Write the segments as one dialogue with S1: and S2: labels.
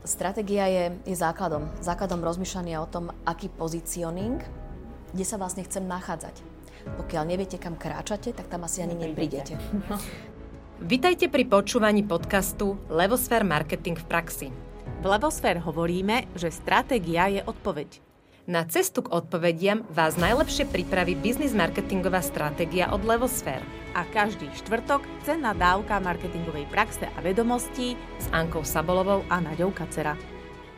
S1: Stratégia je, je základom. Základom rozmýšľania o tom, aký pozicioning, kde sa vlastne chcem nachádzať. Pokiaľ neviete, kam kráčate, tak tam asi ani neprídete.
S2: Vitajte pri počúvaní podcastu Levosfér Marketing v praxi.
S3: V Levosfér hovoríme, že stratégia je odpoveď.
S2: Na cestu k odpovediam vás najlepšie pripraví biznis marketingová stratégia od Levosfér.
S3: A každý štvrtok cenná dávka marketingovej praxe a vedomostí
S2: s Ankou Sabolovou
S3: a Naďou Kacera.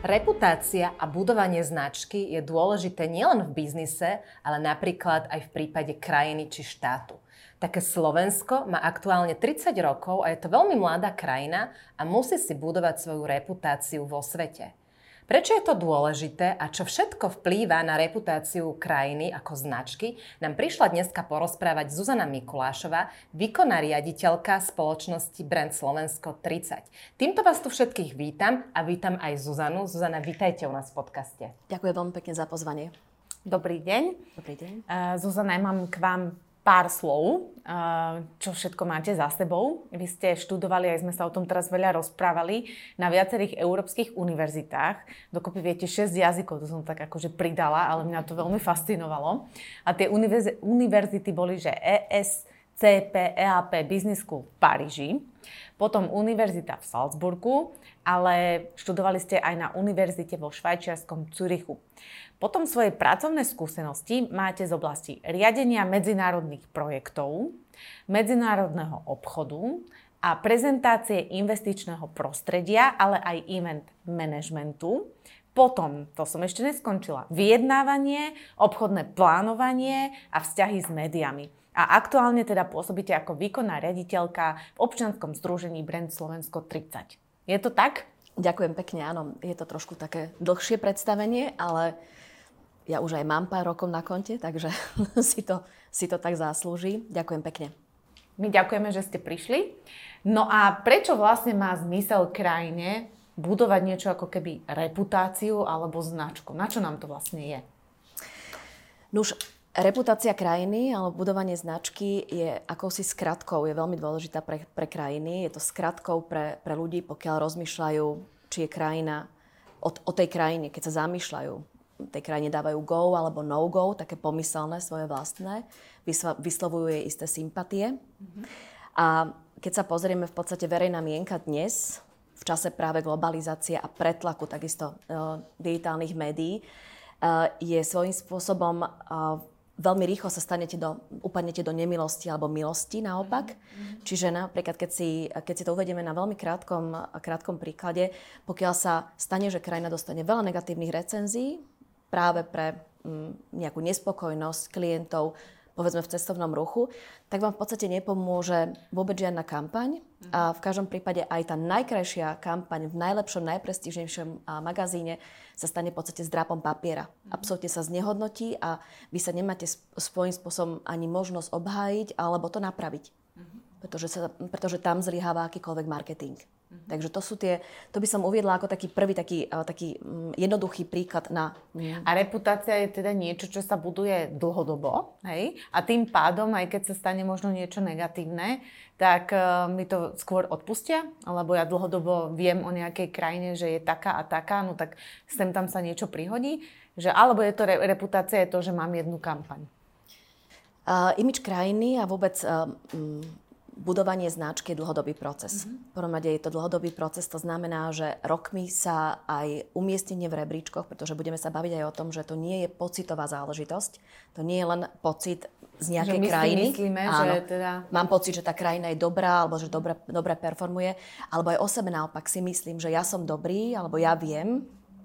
S2: Reputácia a budovanie značky je dôležité nielen v biznise, ale napríklad aj v prípade krajiny či štátu. Také Slovensko má aktuálne 30 rokov a je to veľmi mladá krajina a musí si budovať svoju reputáciu vo svete. Prečo je to dôležité a čo všetko vplýva na reputáciu krajiny ako značky, nám prišla dneska porozprávať Zuzana Mikulášová, výkonná riaditeľka spoločnosti Brand Slovensko 30. Týmto vás tu všetkých vítam a vítam aj Zuzanu. Zuzana, vítajte u nás v podcaste.
S1: Ďakujem veľmi pekne za pozvanie.
S3: Dobrý deň.
S1: Dobrý deň.
S3: Uh, Zuzana, ja mám k vám pár slov, čo všetko máte za sebou. Vy ste študovali, aj sme sa o tom teraz veľa rozprávali, na viacerých európskych univerzitách. Dokopy viete 6 jazykov, to som tak akože pridala, ale mňa to veľmi fascinovalo. A tie univerzity boli, že ES, CP, EAP, Business School v Paríži, potom univerzita v Salzburgu, ale študovali ste aj na univerzite vo švajčiarskom Zürichu. Potom svoje pracovné skúsenosti máte z oblasti riadenia medzinárodných projektov, medzinárodného obchodu a prezentácie investičného prostredia, ale aj event managementu. Potom, to som ešte neskončila, vyjednávanie, obchodné plánovanie a vzťahy s médiami. A aktuálne teda pôsobíte ako výkonná riaditeľka v občianskom združení Brand Slovensko 30. Je to tak?
S1: Ďakujem pekne, áno. Je to trošku také dlhšie predstavenie, ale ja už aj mám pár rokov na konte, takže si to, si to tak zaslúži. Ďakujem pekne.
S3: My ďakujeme, že ste prišli. No a prečo vlastne má zmysel krajine budovať niečo ako keby reputáciu alebo značku? Na čo nám to vlastne je?
S1: Nuž, reputácia krajiny alebo budovanie značky je akousi skratkou, je veľmi dôležitá pre, pre krajiny. Je to skratkou pre, pre ľudí, pokiaľ rozmýšľajú, či je krajina o, o tej krajine, keď sa zamýšľajú tej krajine dávajú go alebo no go, také pomyselné, svoje vlastné, vyslovujú jej isté sympatie. Mm-hmm. A keď sa pozrieme v podstate verejná mienka dnes, v čase práve globalizácie a pretlaku takisto uh, digitálnych médií, uh, je svojím spôsobom uh, veľmi rýchlo sa stanete do, upadnete do nemilosti alebo milosti naopak. Mm-hmm. Čiže napríklad, keď si, keď si to uvedieme na veľmi krátkom, krátkom príklade, pokiaľ sa stane, že krajina dostane veľa negatívnych recenzií, práve pre mm, nejakú nespokojnosť klientov, povedzme v cestovnom ruchu, tak vám v podstate nepomôže vôbec žiadna kampaň. A v každom prípade aj tá najkrajšia kampaň v najlepšom, najprestížnejšom magazíne sa stane v podstate zdrápom papiera. Absolutne sa znehodnotí a vy sa nemáte svojím spôsobom ani možnosť obhájiť alebo to napraviť. Pretože, sa, pretože tam zlyháva akýkoľvek marketing. Mm-hmm. Takže to sú tie, to by som uviedla ako taký prvý, taký, taký mm, jednoduchý príklad na...
S3: A reputácia je teda niečo, čo sa buduje dlhodobo, hej? A tým pádom, aj keď sa stane možno niečo negatívne, tak uh, mi to skôr odpustia, alebo ja dlhodobo viem o nejakej krajine, že je taká a taká, no tak sem tam sa niečo prihodí, že alebo je to re, reputácia je to, že mám jednu kampaň.
S1: Uh, imič krajiny a vôbec uh, budovanie značky je dlhodobý proces. Mm-hmm. V prvom rade je to dlhodobý proces, to znamená, že rokmi sa aj umiestnenie v rebríčkoch, pretože budeme sa baviť aj o tom, že to nie je pocitová záležitosť. To nie je len pocit z nejakej
S3: že my
S1: krajiny.
S3: myslíme,
S1: Áno,
S3: že teda...
S1: Mám pocit, že tá krajina je dobrá, alebo že dobre, dobre performuje. Alebo aj o sebe naopak si myslím, že ja som dobrý, alebo ja viem,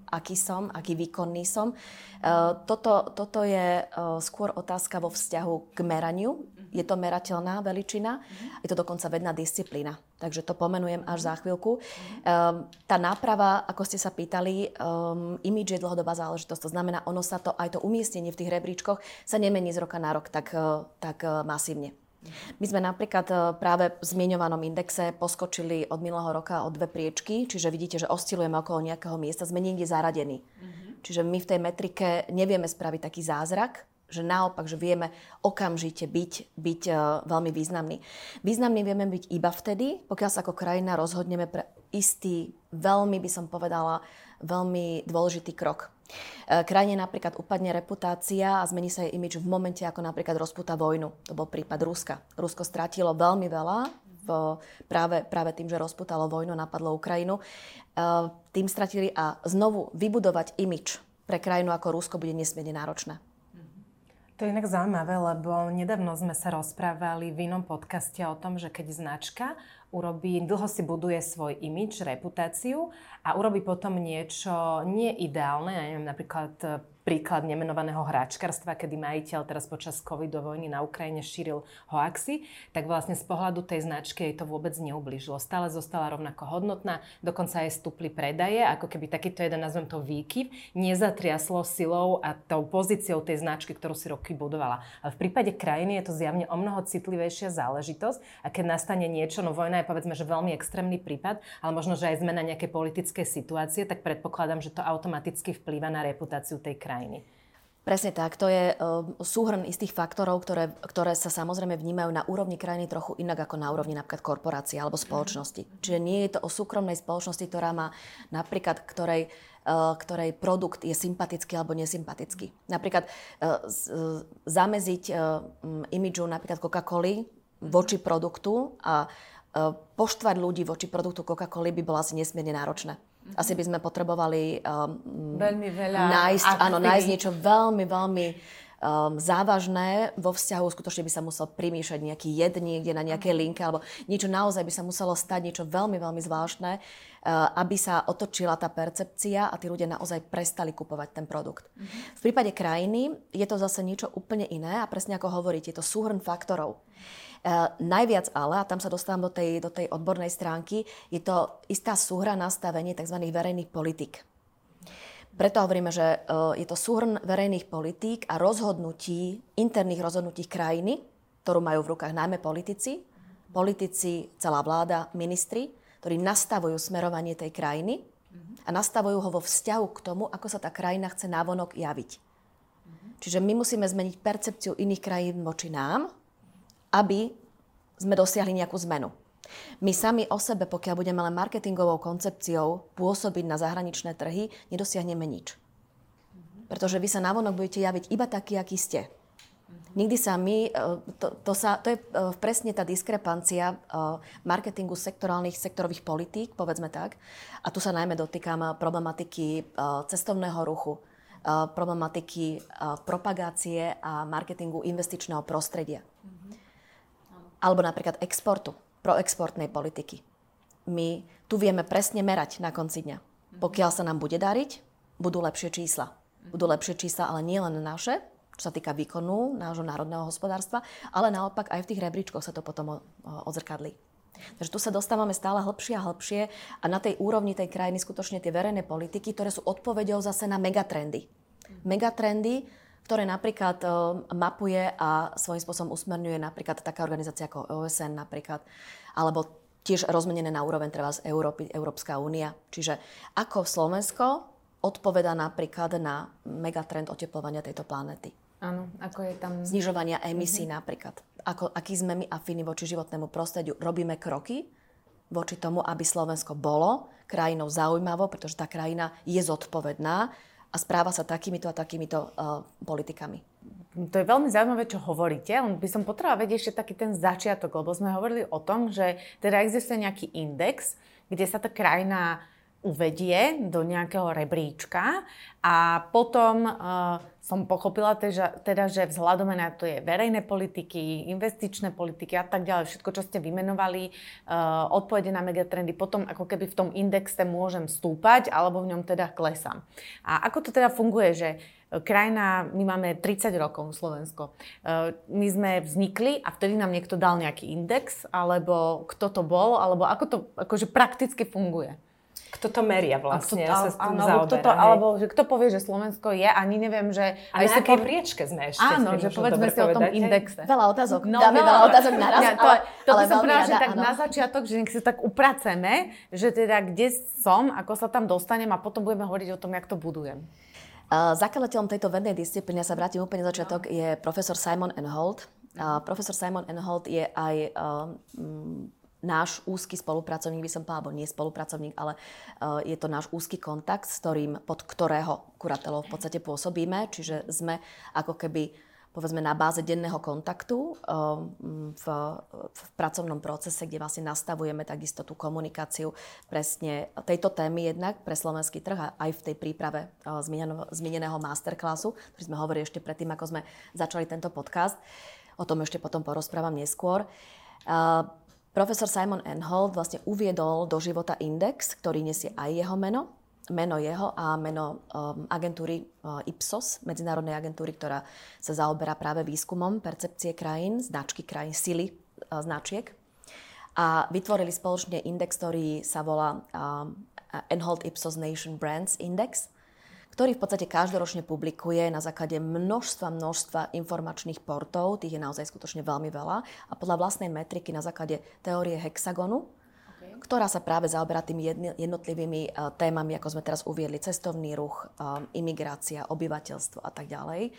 S1: aký som, aký výkonný som. Uh, toto, toto je uh, skôr otázka vo vzťahu k meraniu. Je to merateľná veličina, je to dokonca vedná disciplína. Takže to pomenujem až za chvíľku. Um, tá náprava, ako ste sa pýtali, imidž je dlhodobá záležitosť. To znamená, ono sa to, aj to umiestnenie v tých rebríčkoch sa nemení z roka na rok tak, tak masívne. My sme napríklad e, práve v zmienovanom indexe poskočili od minulého roka o dve priečky, čiže vidíte, že oscilujeme okolo nejakého miesta, sme niekde zaradení. Mm-hmm. Čiže my v tej metrike nevieme spraviť taký zázrak, že naopak, že vieme okamžite byť, byť uh, veľmi významný. Významný vieme byť iba vtedy, pokiaľ sa ako krajina rozhodneme pre istý, veľmi by som povedala, veľmi dôležitý krok. Uh, krajine napríklad upadne reputácia a zmení sa jej imič v momente, ako napríklad rozputa vojnu. To bol prípad Ruska. Rusko strátilo veľmi veľa v, práve, práve tým, že rozputalo vojnu, napadlo Ukrajinu. Uh, tým stratili a znovu vybudovať imič pre krajinu ako Rusko bude nesmierne náročné.
S2: To je inak zaujímavé, lebo nedávno sme sa rozprávali v inom podcaste o tom, že keď značka urobí, dlho si buduje svoj imič, reputáciu a urobí potom niečo neideálne, ja neviem, napríklad príklad nemenovaného hráčkarstva, kedy majiteľ teraz počas covidu vojny na Ukrajine šíril hoaxy, tak vlastne z pohľadu tej značky jej to vôbec neublížilo. Stále zostala rovnako hodnotná, dokonca aj stúpli predaje, ako keby takýto jeden, nazvem to výkyv, nezatriaslo silou a tou pozíciou tej značky, ktorú si roky budovala. Ale v prípade krajiny je to zjavne o mnoho citlivejšia záležitosť a keď nastane niečo, no vojna je povedzme, že veľmi extrémny prípad, ale možno, že aj zmena nejakej politickej situácie, tak predpokladám, že to automaticky vplýva na reputáciu tej krajiny.
S1: Presne tak. To je uh, súhrn istých faktorov, ktoré, ktoré sa samozrejme vnímajú na úrovni krajiny trochu inak ako na úrovni napríklad korporácie alebo spoločnosti. Mm. Čiže nie je to o súkromnej spoločnosti, ktorá má napríklad, ktorej, uh, ktorej produkt je sympatický alebo nesympatický. Napríklad uh, zameziť imidžu napríklad Coca-Coly voči produktu a poštvať ľudí voči produktu Coca-Coly by bolo asi nesmierne náročné. Asi by sme potrebovali um,
S3: veľmi veľa
S1: nájsť, áno, nájsť niečo veľmi, veľmi um, závažné vo vzťahu. Skutočne by sa musel primýšať nejaký jed niekde na nejakej linke, alebo niečo naozaj by sa muselo stať, niečo veľmi, veľmi zvláštne, uh, aby sa otočila tá percepcia a tí ľudia naozaj prestali kupovať ten produkt. Mm-hmm. V prípade krajiny je to zase niečo úplne iné a presne ako hovoríte, je to súhrn faktorov. Uh, najviac ale, a tam sa dostávam do tej, do tej odbornej stránky, je to istá súhra nastavenie tzv. verejných politik. Preto hovoríme, že uh, je to súhrn verejných politík a rozhodnutí, interných rozhodnutí krajiny, ktorú majú v rukách najmä politici, politici, celá vláda, ministri, ktorí nastavujú smerovanie tej krajiny a nastavujú ho vo vzťahu k tomu, ako sa tá krajina chce návonok javiť. Čiže my musíme zmeniť percepciu iných krajín voči nám, aby sme dosiahli nejakú zmenu. My sami o sebe, pokiaľ budeme len marketingovou koncepciou pôsobiť na zahraničné trhy, nedosiahneme nič. Pretože vy sa navonok budete javiť iba taký, aký ste. Nikdy sa my, e, to, to, sa, to je e, presne tá diskrepancia e, marketingu sektorálnych, sektorových politík, povedzme tak. A tu sa najmä dotýkam problematiky cestovného ruchu, problematiky propagácie a marketingu investičného prostredia alebo napríklad exportu, proexportnej politiky. My tu vieme presne merať na konci dňa. Pokiaľ sa nám bude dariť, budú lepšie čísla. Budú lepšie čísla, ale nie len naše, čo sa týka výkonu nášho národného hospodárstva, ale naopak aj v tých rebríčkoch sa to potom odzrkadlí. Takže tu sa dostávame stále hlbšie a hlbšie a na tej úrovni tej krajiny skutočne tie verejné politiky, ktoré sú odpovedou zase na megatrendy. Megatrendy, ktoré napríklad uh, mapuje a svojím spôsobom usmerňuje napríklad taká organizácia ako OSN napríklad, alebo tiež rozmenené na úroveň treba z Európy, Európska únia. Čiže ako Slovensko odpoveda napríklad na megatrend oteplovania tejto planéty.
S3: Áno, ako je tam...
S1: Znižovania emisí mm-hmm. napríklad. Ako, aký sme my afíni voči životnému prostrediu. Robíme kroky voči tomu, aby Slovensko bolo krajinou zaujímavou, pretože tá krajina je zodpovedná a správa sa takýmito a takýmito uh, politikami.
S3: To je veľmi zaujímavé, čo hovoríte. By som potrebovala vedieť ešte taký ten začiatok, lebo sme hovorili o tom, že teda existuje nejaký index, kde sa tá krajina uvedie do nejakého rebríčka a potom uh, som pochopila teda, teda, že vzhľadom na to je verejné politiky, investičné politiky a tak ďalej, všetko, čo ste vymenovali, uh, odpovede na megatrendy, potom ako keby v tom indexe môžem stúpať alebo v ňom teda klesám. A ako to teda funguje, že krajina, my máme 30 rokov Slovensko. My sme vznikli a vtedy nám niekto dal nejaký index, alebo kto to bol, alebo ako to akože prakticky funguje?
S2: Kto to meria vlastne?
S3: Kto, sa s tým zaoberá, kto to, alebo že kto povie, že Slovensko je, ani neviem, že...
S2: A na akej po... priečke sme ešte?
S3: Áno, že povedzme si o tom indexe.
S1: Veľa otázok. No, Dáme veľa otázok naraz, ja,
S3: to, ale, to ale som povedala, že tak áno. na začiatok, že nech si tak upraceme, že teda kde som, ako sa tam dostanem a potom budeme hovoriť o tom, jak to budujem.
S1: Zakladateľom tejto vednej disciplíny, ja sa vrátim úplne na začiatok, je profesor Simon Enhold. Profesor Simon Enhold je aj um, náš úzky spolupracovník, by som povedala, alebo nie spolupracovník, ale uh, je to náš úzky kontakt, s ktorým, pod ktorého kuratelov v podstate pôsobíme. Čiže sme ako keby povedzme na báze denného kontaktu um, v, v pracovnom procese, kde vlastne nastavujeme takisto tú komunikáciu presne tejto témy jednak pre slovenský trh a aj v tej príprave uh, zmieneného masterclassu, ktorý sme hovorili ešte predtým, ako sme začali tento podcast. O tom ešte potom porozprávam neskôr. Profesor Simon Enhold vlastne uviedol do života index, ktorý nesie aj jeho meno, meno jeho a meno um, agentúry uh, Ipsos, medzinárodnej agentúry, ktorá sa zaoberá práve výskumom percepcie krajín, značky krajín, sily uh, značiek. A vytvorili spoločne index, ktorý sa volá um, Enhold Ipsos Nation Brands Index, ktorý v podstate každoročne publikuje na základe množstva, množstva informačných portov, tých je naozaj skutočne veľmi veľa, a podľa vlastnej metriky na základe teórie hexagonu, ktorá sa práve zaoberá tými jednotlivými uh, témami, ako sme teraz uviedli, cestovný ruch, um, imigrácia, obyvateľstvo a tak ďalej.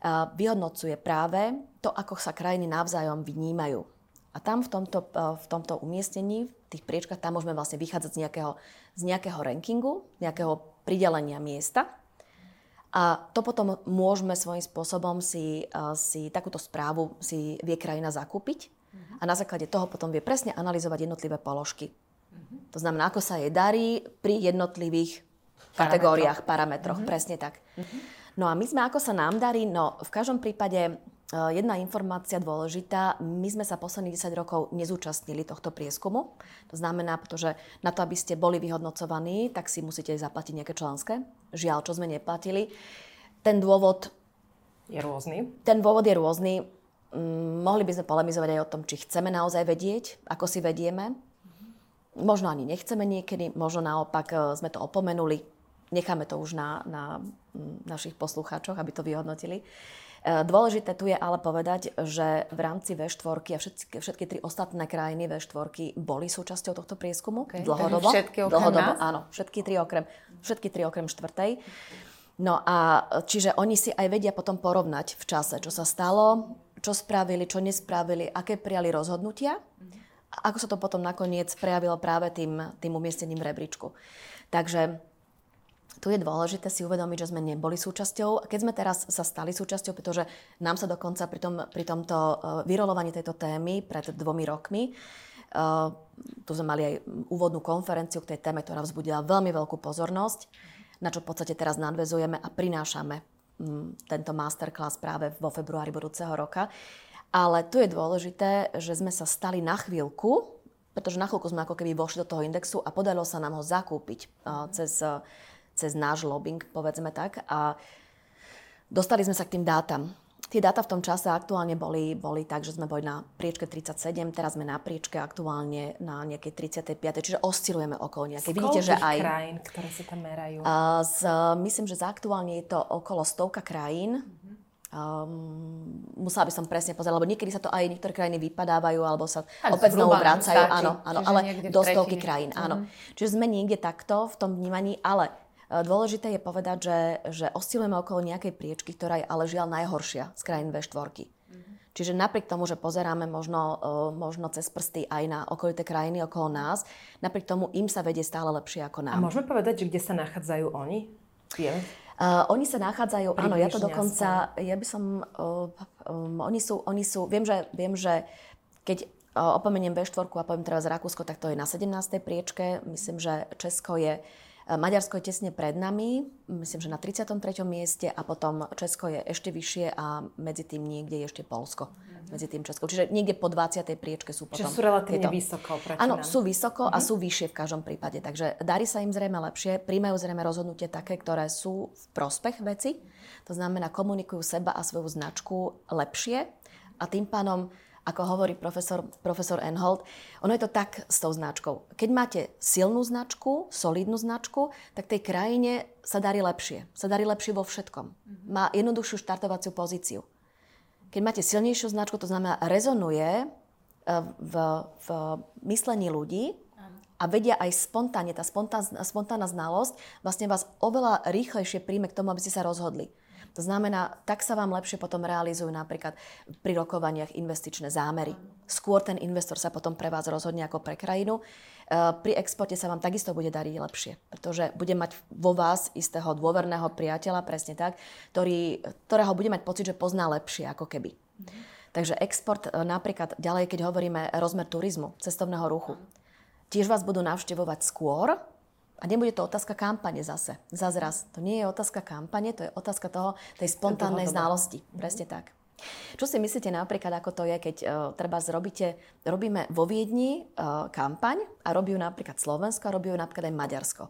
S1: Uh, vyhodnocuje práve to, ako sa krajiny navzájom vnímajú. A tam v tomto, v tomto umiestnení, v tých priečkách, tam môžeme vlastne vychádzať z nejakého, z nejakého rankingu, nejakého pridelenia miesta. A to potom môžeme svojím spôsobom si, si takúto správu si vie krajina zakúpiť a na základe toho potom vie presne analyzovať jednotlivé položky. To znamená, ako sa jej darí pri jednotlivých kategóriách, parametroch. Uh-huh. Presne tak. Uh-huh. No a my sme, ako sa nám darí, no v každom prípade e, jedna informácia dôležitá. My sme sa posledných 10 rokov nezúčastnili tohto prieskumu. To znamená, že na to, aby ste boli vyhodnocovaní, tak si musíte zaplatiť nejaké členské. Žiaľ, čo sme neplatili. Ten dôvod...
S2: Je rôzny.
S1: Ten dôvod je rôzny. Mm, mohli by sme polemizovať aj o tom, či chceme naozaj vedieť, ako si vedieme. Možno ani nechceme niekedy, možno naopak e, sme to opomenuli. Necháme to už na, na mm, našich poslucháčoch, aby to vyhodnotili. E, dôležité tu je ale povedať, že v rámci V4 a všetky, všetky tri ostatné krajiny V4 boli súčasťou tohto prieskumu okay. dlhodobo.
S3: všetky okrem dlhodobo, nás?
S1: Áno, všetky tri okrem, všetky tri okrem štvrtej. No a čiže oni si aj vedia potom porovnať v čase, čo sa stalo, čo spravili, čo nespravili, aké prijali rozhodnutia a ako sa to potom nakoniec prejavilo práve tým, tým umiestnením v rebríčku. Takže tu je dôležité si uvedomiť, že sme neboli súčasťou. Keď sme teraz sa stali súčasťou, pretože nám sa dokonca pri, tom, pri tomto uh, vyrolovaní tejto témy pred dvomi rokmi, uh, tu sme mali aj úvodnú konferenciu k tej téme, ktorá vzbudila veľmi veľkú pozornosť, na čo v podstate teraz nadvezujeme a prinášame tento masterclass práve vo februári budúceho roka. Ale tu je dôležité, že sme sa stali na chvíľku, pretože na chvíľku sme ako keby vošli do toho indexu a podarilo sa nám ho zakúpiť uh, cez, cez náš lobbying, povedzme tak. A dostali sme sa k tým dátam. Tie dáta v tom čase aktuálne boli, boli tak, že sme boli na priečke 37, teraz sme na priečke aktuálne na nejakej 35, čiže oscilujeme okolo nejakej.
S2: Vidíte, že aj... krajín, ktoré sa tam merajú?
S1: Uh, z, myslím, že za aktuálne je to okolo stovka krajín. Um, musela by som presne pozrieť, lebo niekedy sa to aj niektoré krajiny vypadávajú, alebo sa tak, opäť znovu vracajú. Áno, áno, ale do stovky krajín, áno. Mm-hmm. Čiže sme niekde takto v tom vnímaní, ale dôležité je povedať, že, že oscilujeme okolo nejakej priečky, ktorá je ale žiaľ najhoršia z krajín V4. Mm-hmm. Čiže napriek tomu, že pozeráme možno, e, možno cez prsty aj na okolité krajiny okolo nás, napriek tomu im sa vedie stále lepšie ako nám.
S2: A môžeme povedať, že kde sa nachádzajú oni?
S1: Vieme? Uh, oni sa nachádzajú, áno, ja to dokonca, ja by som, uh, um, oni, sú, oni sú, viem, že, viem, že keď uh, opomeniem B4 a poviem teraz Rakúsko, tak to je na 17. priečke. Myslím, že Česko je Maďarsko je tesne pred nami, myslím, že na 33. mieste a potom Česko je ešte vyššie a medzi tým niekde je ešte Polsko. Mm-hmm. Medzi tým Česko. Čiže niekde po 20. priečke sú potom...
S2: Čiže sú relatívne tieto... vysoko
S1: Áno, sú vysoko mm-hmm. a mhm. sú vyššie v každom prípade. Takže darí sa im zrejme lepšie, príjmajú zrejme rozhodnutie také, ktoré sú v prospech veci. To znamená, komunikujú seba a svoju značku lepšie a tým pádom ako hovorí profesor, profesor Enhold, ono je to tak s tou značkou. Keď máte silnú značku, solidnú značku, tak tej krajine sa darí lepšie. Sa darí lepšie vo všetkom. Mm-hmm. Má jednoduchšiu štartovaciu pozíciu. Keď máte silnejšiu značku, to znamená rezonuje e, v, v myslení ľudí, a vedia aj spontánne, tá spontánna, spontánna znalosť vlastne vás oveľa rýchlejšie príjme k tomu, aby ste sa rozhodli. To znamená, tak sa vám lepšie potom realizujú napríklad pri rokovaniach investičné zámery. Skôr ten investor sa potom pre vás rozhodne ako pre krajinu. E, pri exporte sa vám takisto bude dariť lepšie, pretože bude mať vo vás istého dôverného priateľa, presne tak, ktorý, ktorého bude mať pocit, že pozná lepšie ako keby. Takže export e, napríklad ďalej, keď hovoríme rozmer turizmu, cestovného ruchu, tiež vás budú navštevovať skôr, a nebude to otázka kampane zase. Zase raz. To nie je otázka kampane, to je otázka toho, tej spontánnej znalosti. Mm-hmm. Presne tak. Čo si myslíte napríklad, ako to je, keď uh, treba zrobíte, robíme vo Viedni uh, kampaň a robí ju napríklad Slovensko a robí ju napríklad aj Maďarsko.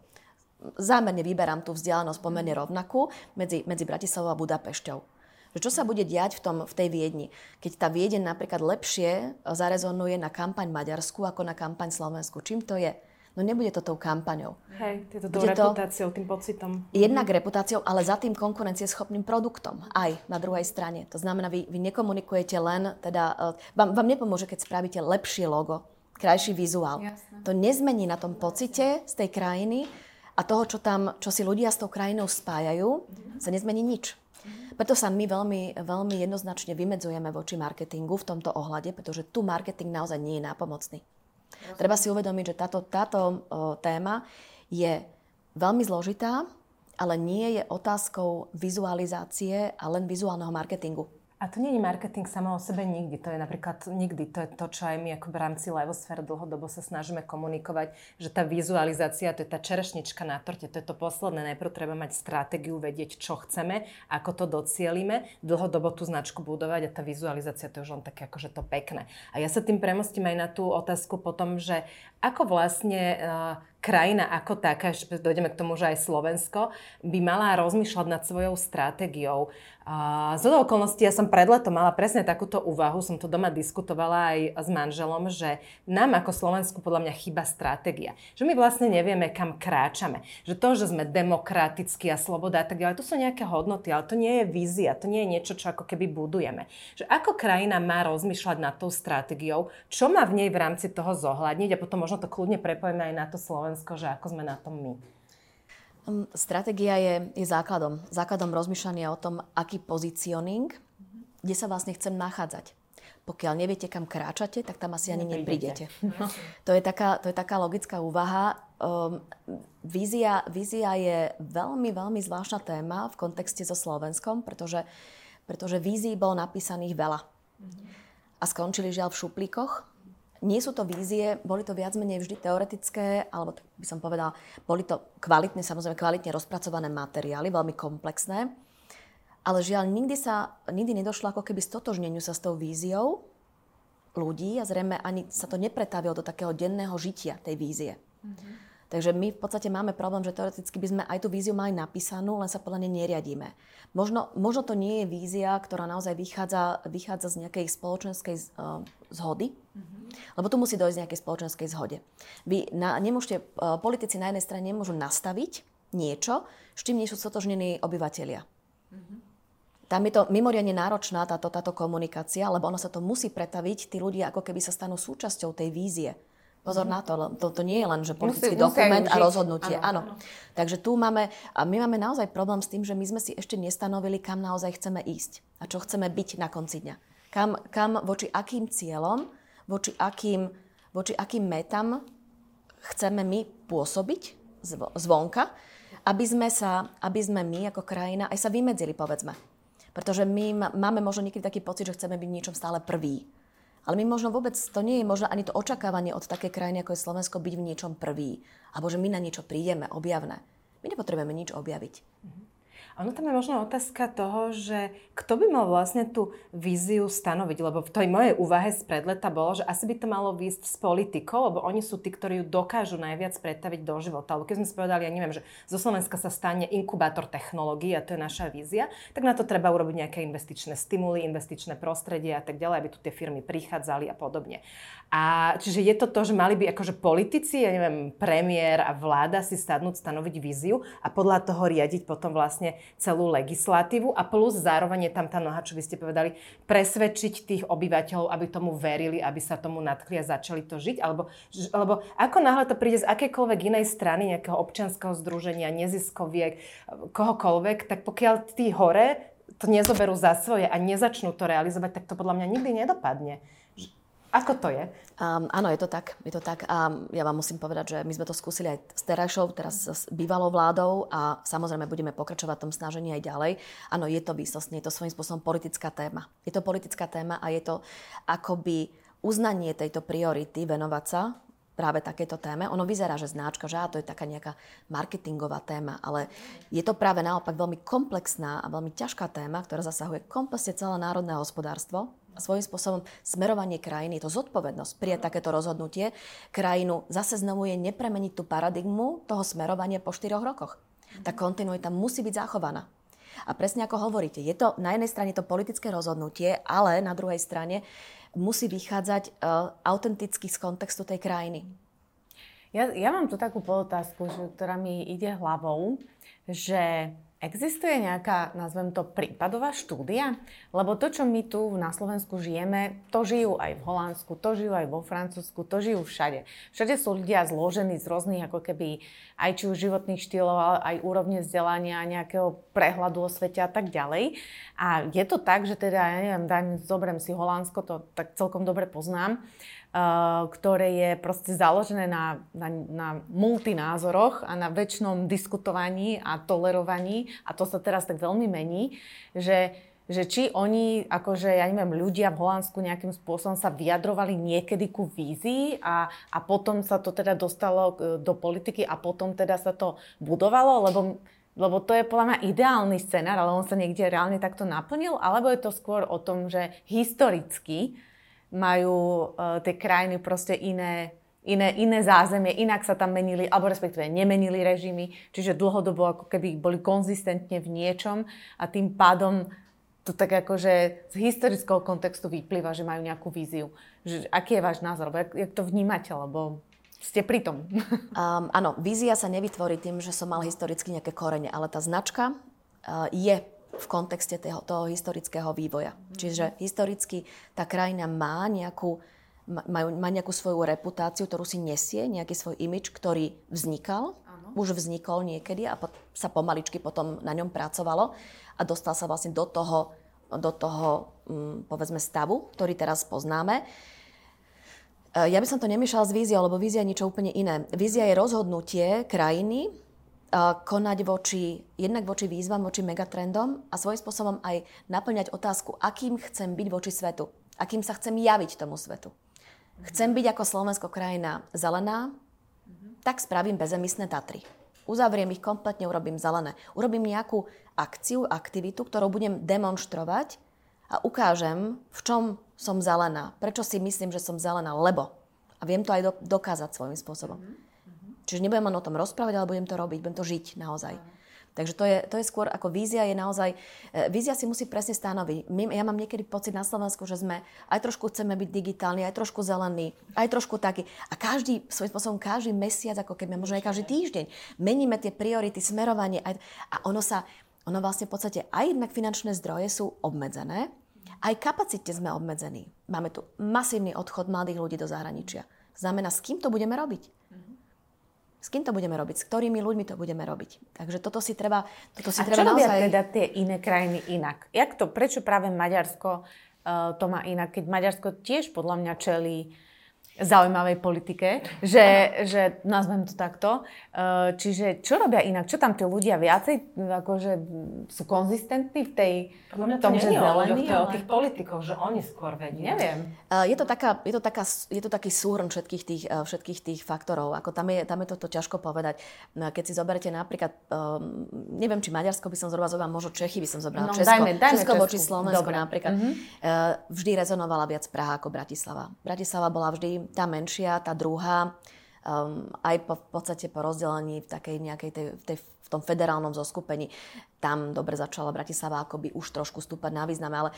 S1: Zámerne vyberám tú vzdialenosť pomerne rovnakú medzi, medzi Bratislavou a Budapešťou. Čo sa bude diať v, tom, v tej Viedni? Keď tá Viedeň napríklad lepšie zarezonuje na kampaň Maďarsku ako na kampaň Slovensku. Čím to je? No nebude to tou kampaňou.
S4: Hej, to tou reputáciou, tým pocitom.
S1: Jednak reputáciou, ale za tým konkurencieschopným produktom aj na druhej strane. To znamená, vy, vy nekomunikujete len, teda, uh, vám, vám nepomôže, keď spravíte lepšie logo, krajší vizuál. Jasne. To nezmení na tom pocite z tej krajiny a toho, čo tam, čo si ľudia s tou krajinou spájajú, mm-hmm. sa nezmení nič. Preto sa my veľmi, veľmi jednoznačne vymedzujeme voči marketingu v tomto ohľade, pretože tu marketing naozaj nie je nápomocný. Treba si uvedomiť, že táto, táto téma je veľmi zložitá, ale nie je otázkou vizualizácie a len vizuálneho marketingu.
S2: A to nie je marketing samo o sebe nikdy. To je napríklad nikdy. To je to, čo aj my ako v rámci Levosfér dlhodobo sa snažíme komunikovať, že tá vizualizácia, to je tá čerešnička na torte, to je to posledné. Najprv treba mať stratégiu, vedieť, čo chceme, ako to docielime, dlhodobo tú značku budovať a tá vizualizácia to je už len také akože to pekné. A ja sa tým premostím aj na tú otázku potom, že ako vlastne uh, krajina ako taká, ešte dojdeme k tomu, že aj Slovensko, by mala rozmýšľať nad svojou stratégiou. A z okolností ja som pred letom mala presne takúto úvahu, som to doma diskutovala aj s manželom, že nám ako Slovensku podľa mňa chyba stratégia. Že my vlastne nevieme, kam kráčame. Že to, že sme demokratickí a sloboda a tak ďalej, to sú nejaké hodnoty, ale to nie je vízia, to nie je niečo, čo ako keby budujeme. Že ako krajina má rozmýšľať nad tou stratégiou, čo má v nej v rámci toho zohľadniť a potom možno to kľudne prepojíme aj na to Slovensko, že ako sme na tom my.
S1: Hm, stratégia je, je základom. Základom rozmýšľania o tom, aký pozicioning, kde sa vlastne chcem nachádzať. Pokiaľ neviete, kam kráčate, tak tam asi ani neprídete. No. To, je taká, to je taká logická úvaha. Um, vízia, vízia je veľmi, veľmi zvláštna téma v kontexte so Slovenskom, pretože, pretože vízií bolo napísaných veľa. A skončili žiaľ v šuplíkoch nie sú to vízie, boli to viac menej vždy teoretické, alebo tak by som povedala, boli to kvalitne, samozrejme kvalitne rozpracované materiály, veľmi komplexné. Ale žiaľ, nikdy, sa, nikdy nedošlo ako keby stotožneniu sa s tou víziou ľudí a zrejme ani sa to nepretavilo do takého denného žitia tej vízie. Mm-hmm. Takže my v podstate máme problém, že teoreticky by sme aj tú víziu mali napísanú, len sa podľa nej neriadíme. Možno, možno to nie je vízia, ktorá naozaj vychádza, vychádza z nejakej spoločenskej uh, zhody, mm-hmm. lebo tu musí dojsť nejakej spoločenskej zhode. Vy na, nemôžete, uh, politici na jednej strane nemôžu nastaviť niečo, s čím nie sú stotožnení obyvateľia. Mm-hmm. Tam je to mimoriadne náročná táto, táto komunikácia, lebo ono sa to musí pretaviť, tí ľudia ako keby sa stanú súčasťou tej vízie. Pozor mm. na to, to, to nie je len, že politický musí, dokument a rozhodnutie. Áno, áno. Takže tu máme, a my máme naozaj problém s tým, že my sme si ešte nestanovili, kam naozaj chceme ísť a čo chceme byť na konci dňa. Kam, kam voči akým cieľom, voči akým, voči akým metam chceme my pôsobiť zvonka, aby sme, sa, aby sme my ako krajina aj sa vymedzili, povedzme. Pretože my máme možno niekedy taký pocit, že chceme byť v niečom stále prvý ale my možno vôbec, to nie je možno ani to očakávanie od také krajiny, ako je Slovensko, byť v niečom prvý. Alebo že my na niečo prídeme, objavné. My nepotrebujeme nič objaviť.
S2: Ono tam je možno otázka toho, že kto by mal vlastne tú víziu stanoviť, lebo v tej mojej úvahe z predleta bolo, že asi by to malo výjsť s politikou, lebo oni sú tí, ktorí ju dokážu najviac pretaviť do života. Lebo keď sme spovedali, ja neviem, že zo Slovenska sa stane inkubátor technológií a to je naša vízia, tak na to treba urobiť nejaké investičné stimuly, investičné prostredie a tak ďalej, aby tu tie firmy prichádzali a podobne. A čiže je to to, že mali by akože politici, ja neviem, premiér a vláda si sadnúť, stanoviť víziu a podľa toho riadiť potom vlastne celú legislatívu a plus zároveň je tam tá noha, čo vy ste povedali, presvedčiť tých obyvateľov, aby tomu verili, aby sa tomu nadchli a začali to žiť? Alebo, alebo ako náhle to príde z akékoľvek inej strany, nejakého občianského združenia, neziskoviek, kohokoľvek, tak pokiaľ tí hore to nezoberú za svoje a nezačnú to realizovať, tak to podľa mňa nikdy nedopadne. Ako to je?
S1: Um, áno, je to tak. Je to tak. A ja vám musím povedať, že my sme to skúsili aj s terajšou, teraz s bývalou vládou a samozrejme budeme pokračovať v tom snažení aj ďalej. Áno, je to výsostne, je to svojím spôsobom politická téma. Je to politická téma a je to akoby uznanie tejto priority venovať sa práve takéto téme. Ono vyzerá, že znáčka, že á, to je taká nejaká marketingová téma, ale je to práve naopak veľmi komplexná a veľmi ťažká téma, ktorá zasahuje komplexne celé národné hospodárstvo svojím spôsobom smerovanie krajiny, je to zodpovednosť prijať takéto rozhodnutie. Krajinu zase znovu je nepremeniť tú paradigmu toho smerovania po štyroch rokoch. Tá kontinuita musí byť zachovaná. A presne ako hovoríte, je to na jednej strane to politické rozhodnutie, ale na druhej strane musí vychádzať uh, autenticky z kontextu tej krajiny.
S3: Ja, ja mám tu takú polotázku, ktorá mi ide hlavou, že Existuje nejaká, nazvem to, prípadová štúdia? Lebo to, čo my tu na Slovensku žijeme, to žijú aj v Holandsku, to žijú aj vo Francúzsku, to žijú všade. Všade sú ľudia zložení z rôznych, ako keby, aj či už životných štýlov, ale aj úrovne vzdelania, nejakého prehľadu o svete a tak ďalej. A je to tak, že teda, ja neviem, dajme, zoberiem si Holandsko, to tak celkom dobre poznám, ktoré je proste založené na, na, na multinázoroch a na väčšnom diskutovaní a tolerovaní. A to sa teraz tak veľmi mení, že že či oni, akože, ja neviem, ľudia v Holandsku nejakým spôsobom sa vyjadrovali niekedy ku vízii a, a potom sa to teda dostalo eh, do politiky a potom teda sa to budovalo, lebo lebo to je podľa mňa ideálny scenár, ale on sa niekde reálne takto naplnil, alebo je to skôr o tom, že historicky majú uh, tie krajiny proste iné, iné, iné zázemie, inak sa tam menili, alebo respektíve nemenili režimy, čiže dlhodobo ako keby boli konzistentne v niečom a tým pádom to tak akože z historického kontextu vyplýva, že majú nejakú víziu. Že, aký je váš názor? Jak, jak to vnímate? Lebo ste pri tom.
S1: Um, áno, vízia sa nevytvorí tým, že som mal historicky nejaké korene, ale tá značka uh, je v kontexte toho, toho historického vývoja. Mm-hmm. Čiže historicky tá krajina má nejakú, má, má nejakú svoju reputáciu, ktorú si nesie, nejaký svoj imič, ktorý vznikal, ano. už vznikol niekedy a pot, sa pomaličky potom na ňom pracovalo a dostal sa vlastne do toho, do toho um, povedzme stavu, ktorý teraz poznáme. E, ja by som to nemiešala s víziou, lebo vízia je niečo úplne iné. Vízia je rozhodnutie krajiny, konať voči, jednak voči výzvam, voči megatrendom a svojím spôsobom aj naplňať otázku, akým chcem byť voči svetu, akým sa chcem javiť tomu svetu. Chcem byť ako Slovensko krajina zelená, tak spravím bezemisné Tatry. Uzavriem ich kompletne, urobím zelené. Urobím nejakú akciu, aktivitu, ktorou budem demonstrovať a ukážem, v čom som zelená. Prečo si myslím, že som zelená, lebo. A viem to aj do, dokázať svojím spôsobom. Mm-hmm. Čiže nebudem len o tom rozprávať, ale budem to robiť, budem to žiť naozaj. Takže to je, to je skôr ako vízia je naozaj, e, vízia si musí presne stanoviť. My, ja mám niekedy pocit na Slovensku, že sme aj trošku chceme byť digitálni, aj trošku zelení, aj trošku taký. A každý, svojím spôsobom, každý mesiac, ako keby, možno aj každý týždeň, meníme tie priority, smerovanie aj, a ono sa, ono vlastne v podstate aj jednak finančné zdroje sú obmedzené, aj kapacite sme obmedzení. Máme tu masívny odchod mladých ľudí do zahraničia. Znamená, s kým to budeme robiť? S kým to budeme robiť? S ktorými ľuďmi to budeme robiť? Takže toto si treba, toto si
S3: A
S1: treba
S3: čo
S1: naozaj...
S3: robia teda tie iné krajiny inak? Jak to, prečo práve Maďarsko uh, to má inak? Keď Maďarsko tiež podľa mňa čelí zaujímavej politike, že, že nazvem to takto. E, čiže čo robia inak? Čo tam tí ľudia viacej akože sú konzistentní v tej
S2: Podľa mňa to tom, že zelení, to o tých politikov, že oni skôr vedia.
S3: Neviem.
S1: E, je to, taká, je, to taká, je to taký súhrn všetkých tých, e, všetkých tých faktorov. Ako tam, je, tam je toto ťažko povedať. Keď si zoberete napríklad, neviem, či Maďarsko by som zhruba zobrala, možno Čechy by som zobrala. No, Česko, dajme, dajme Česko voči Slovensko Dobre. napríklad. Mm-hmm. Vždy rezonovala viac Praha ako Bratislava. Bratislava bola vždy tá menšia, tá druhá, um, aj po, v podstate po rozdelení v takej nejakej tej, tej, v tom federálnom zoskupení. Tam dobre začala Bratislava akoby už trošku stúpať na význame, ale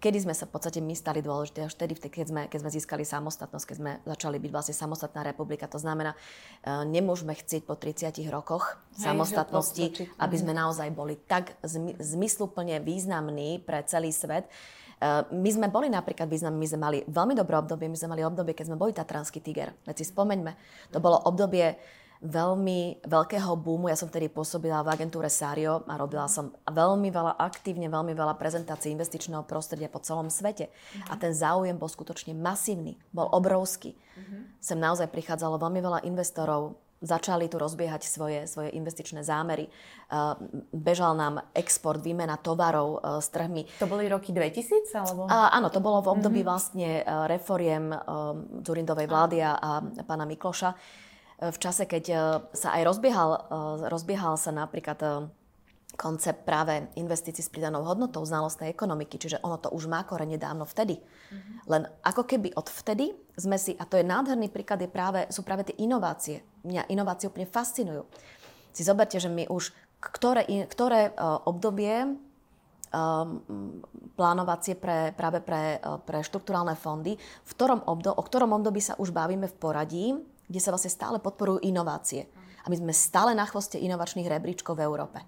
S1: kedy sme sa v podstate my stali dôležité, až vtedy, keď sme, keď sme získali samostatnosť, keď sme začali byť vlastne samostatná republika. To znamená, e, nemôžeme chcieť po 30 rokoch Hej, samostatnosti, aby sme naozaj boli tak zmysluplne významní pre celý svet, my sme boli napríklad významní, my sme mali veľmi dobré obdobie, my sme mali obdobie, keď sme boli Tatranský tiger. Veď si spomeňme, to bolo obdobie veľmi veľkého boomu. Ja som vtedy pôsobila v agentúre Sario a robila som veľmi veľa, aktívne veľmi veľa prezentácií investičného prostredia po celom svete. Uh-huh. A ten záujem bol skutočne masívny, bol obrovský. Uh-huh. Sem naozaj prichádzalo veľmi veľa investorov, začali tu rozbiehať svoje, svoje investičné zámery. Uh, bežal nám export, výmena tovarov uh, s trhmi.
S3: To boli roky 2000? Alebo?
S1: Uh, áno, to bolo v období mm-hmm. vlastne uh, reforiem Zurindovej vlády a, a pána Mikloša. V čase, keď sa aj rozbiehal, rozbiehal sa napríklad koncept práve investícií s pridanou hodnotou znalostnej ekonomiky, čiže ono to už má korene dávno vtedy. Mm-hmm. Len ako keby od vtedy sme si, a to je nádherný príklad, je práve, sú práve tie inovácie. Mňa inovácie úplne fascinujú. Si zoberte, že my už ktoré, ktoré uh, obdobie um, plánovacie pre, práve pre, uh, pre štruktúrálne fondy, v ktorom obdo, o ktorom období sa už bavíme v poradí, kde sa vlastne stále podporujú inovácie. A my sme stále na chvoste inovačných rebríčkov v Európe.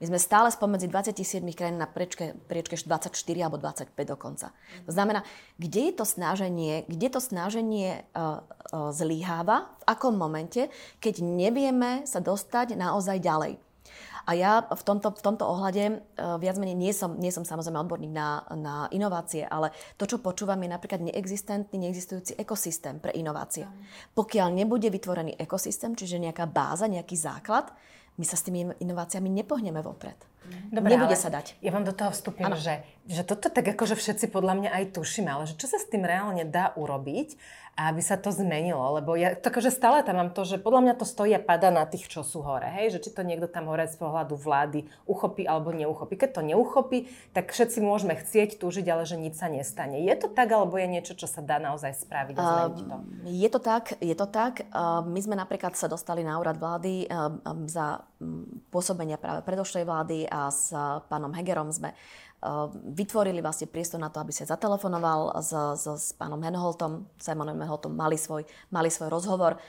S1: My sme stále spomedzi 27 krajín na priečke, priečke 24 alebo 25 dokonca. To znamená, kde je to snaženie, kde to snaženie uh, uh, zlyháva, v akom momente, keď nevieme sa dostať naozaj ďalej. A ja v tomto, v tomto ohľade uh, viac menej nie som, nie som samozrejme odborník na, na inovácie, ale to, čo počúvam, je napríklad neexistentný, neexistujúci ekosystém pre inovácie. Pokiaľ nebude vytvorený ekosystém, čiže nejaká báza, nejaký základ, my sa s tými inováciami nepohneme vopred. Dobre, Nebude sa dať.
S2: Ja vám do toho vstúpim, že, že toto tak akože všetci podľa mňa aj tušíme, ale že čo sa s tým reálne dá urobiť, aby sa to zmenilo. Lebo ja tak, že stále tam mám to, že podľa mňa to stojí a pada na tých, čo sú hore. Hej? Že či to niekto tam hore z pohľadu vlády uchopí alebo neuchopí. Keď to neuchopí, tak všetci môžeme chcieť, túžiť, ale že nič sa nestane. Je to tak, alebo je niečo, čo sa dá naozaj spraviť a zmeniť to?
S1: Je to tak, je to tak. My sme napríklad sa dostali na úrad vlády za pôsobenia práve predošlej vlády a s pánom Hegerom sme Ehm, vytvorili vlastne priestor na to, aby sa zatelefonoval s, s, s pánom Henholtom, Simonom Henholtom, mali svoj, mali svoj rozhovor,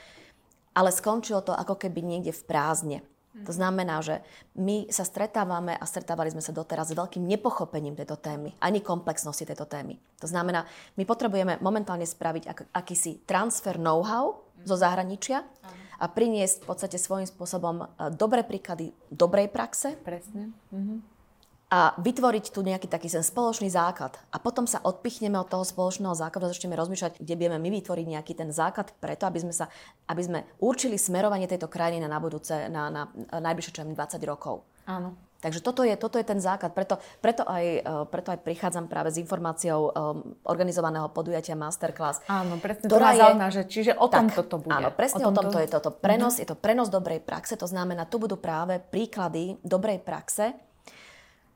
S1: ale skončilo to ako keby niekde v prázdne. To znamená, že my sa stretávame a stretávali sme sa doteraz s veľkým nepochopením tejto témy, ani komplexnosti tejto témy. To znamená, my potrebujeme momentálne spraviť ak, akýsi transfer know-how zo zahraničia a priniesť v podstate svojím spôsobom e, dobré príklady dobrej praxe.
S3: Presne. Mhm
S1: a vytvoriť tu nejaký taký ten spoločný základ. A potom sa odpichneme od toho spoločného základu a začneme rozmýšľať, kde budeme my vytvoriť nejaký ten základ preto, aby sme, sa, aby sme určili smerovanie tejto krajiny na, na budúce, na, na, na najbližšie čo 20 rokov.
S3: Áno.
S1: Takže toto je, toto je ten základ. Preto, preto, aj, e, preto aj prichádzam práve s informáciou um, organizovaného podujatia Masterclass.
S3: Áno, presne ktorá to je, zaujíma, že čiže o tak, toto bude.
S1: Áno, presne o, tomto, o tomto je toto. Prenos, uh-huh. je to prenos dobrej praxe, to znamená, tu budú práve príklady dobrej praxe,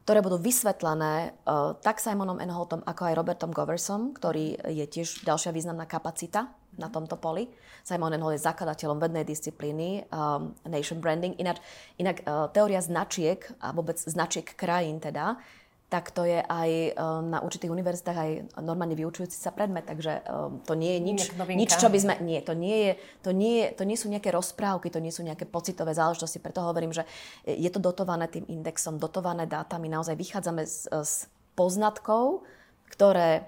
S1: ktoré budú vysvetlené uh, tak Simonom Enholtom, ako aj Robertom Goversom, ktorý je tiež ďalšia významná kapacita na tomto poli. Simon Enholt je zakladateľom vednej disciplíny um, Nation Branding. Inak, inak uh, teória značiek a vôbec značiek krajín teda tak to je aj um, na určitých univerzitách aj normálne vyučujúci sa predmet, takže um, to nie je nič, nič, čo by sme... Nie, to nie, je, to, nie je, to nie sú nejaké rozprávky, to nie sú nejaké pocitové záležitosti, preto hovorím, že je to dotované tým indexom, dotované dátami, naozaj vychádzame z, z poznatkov, ktoré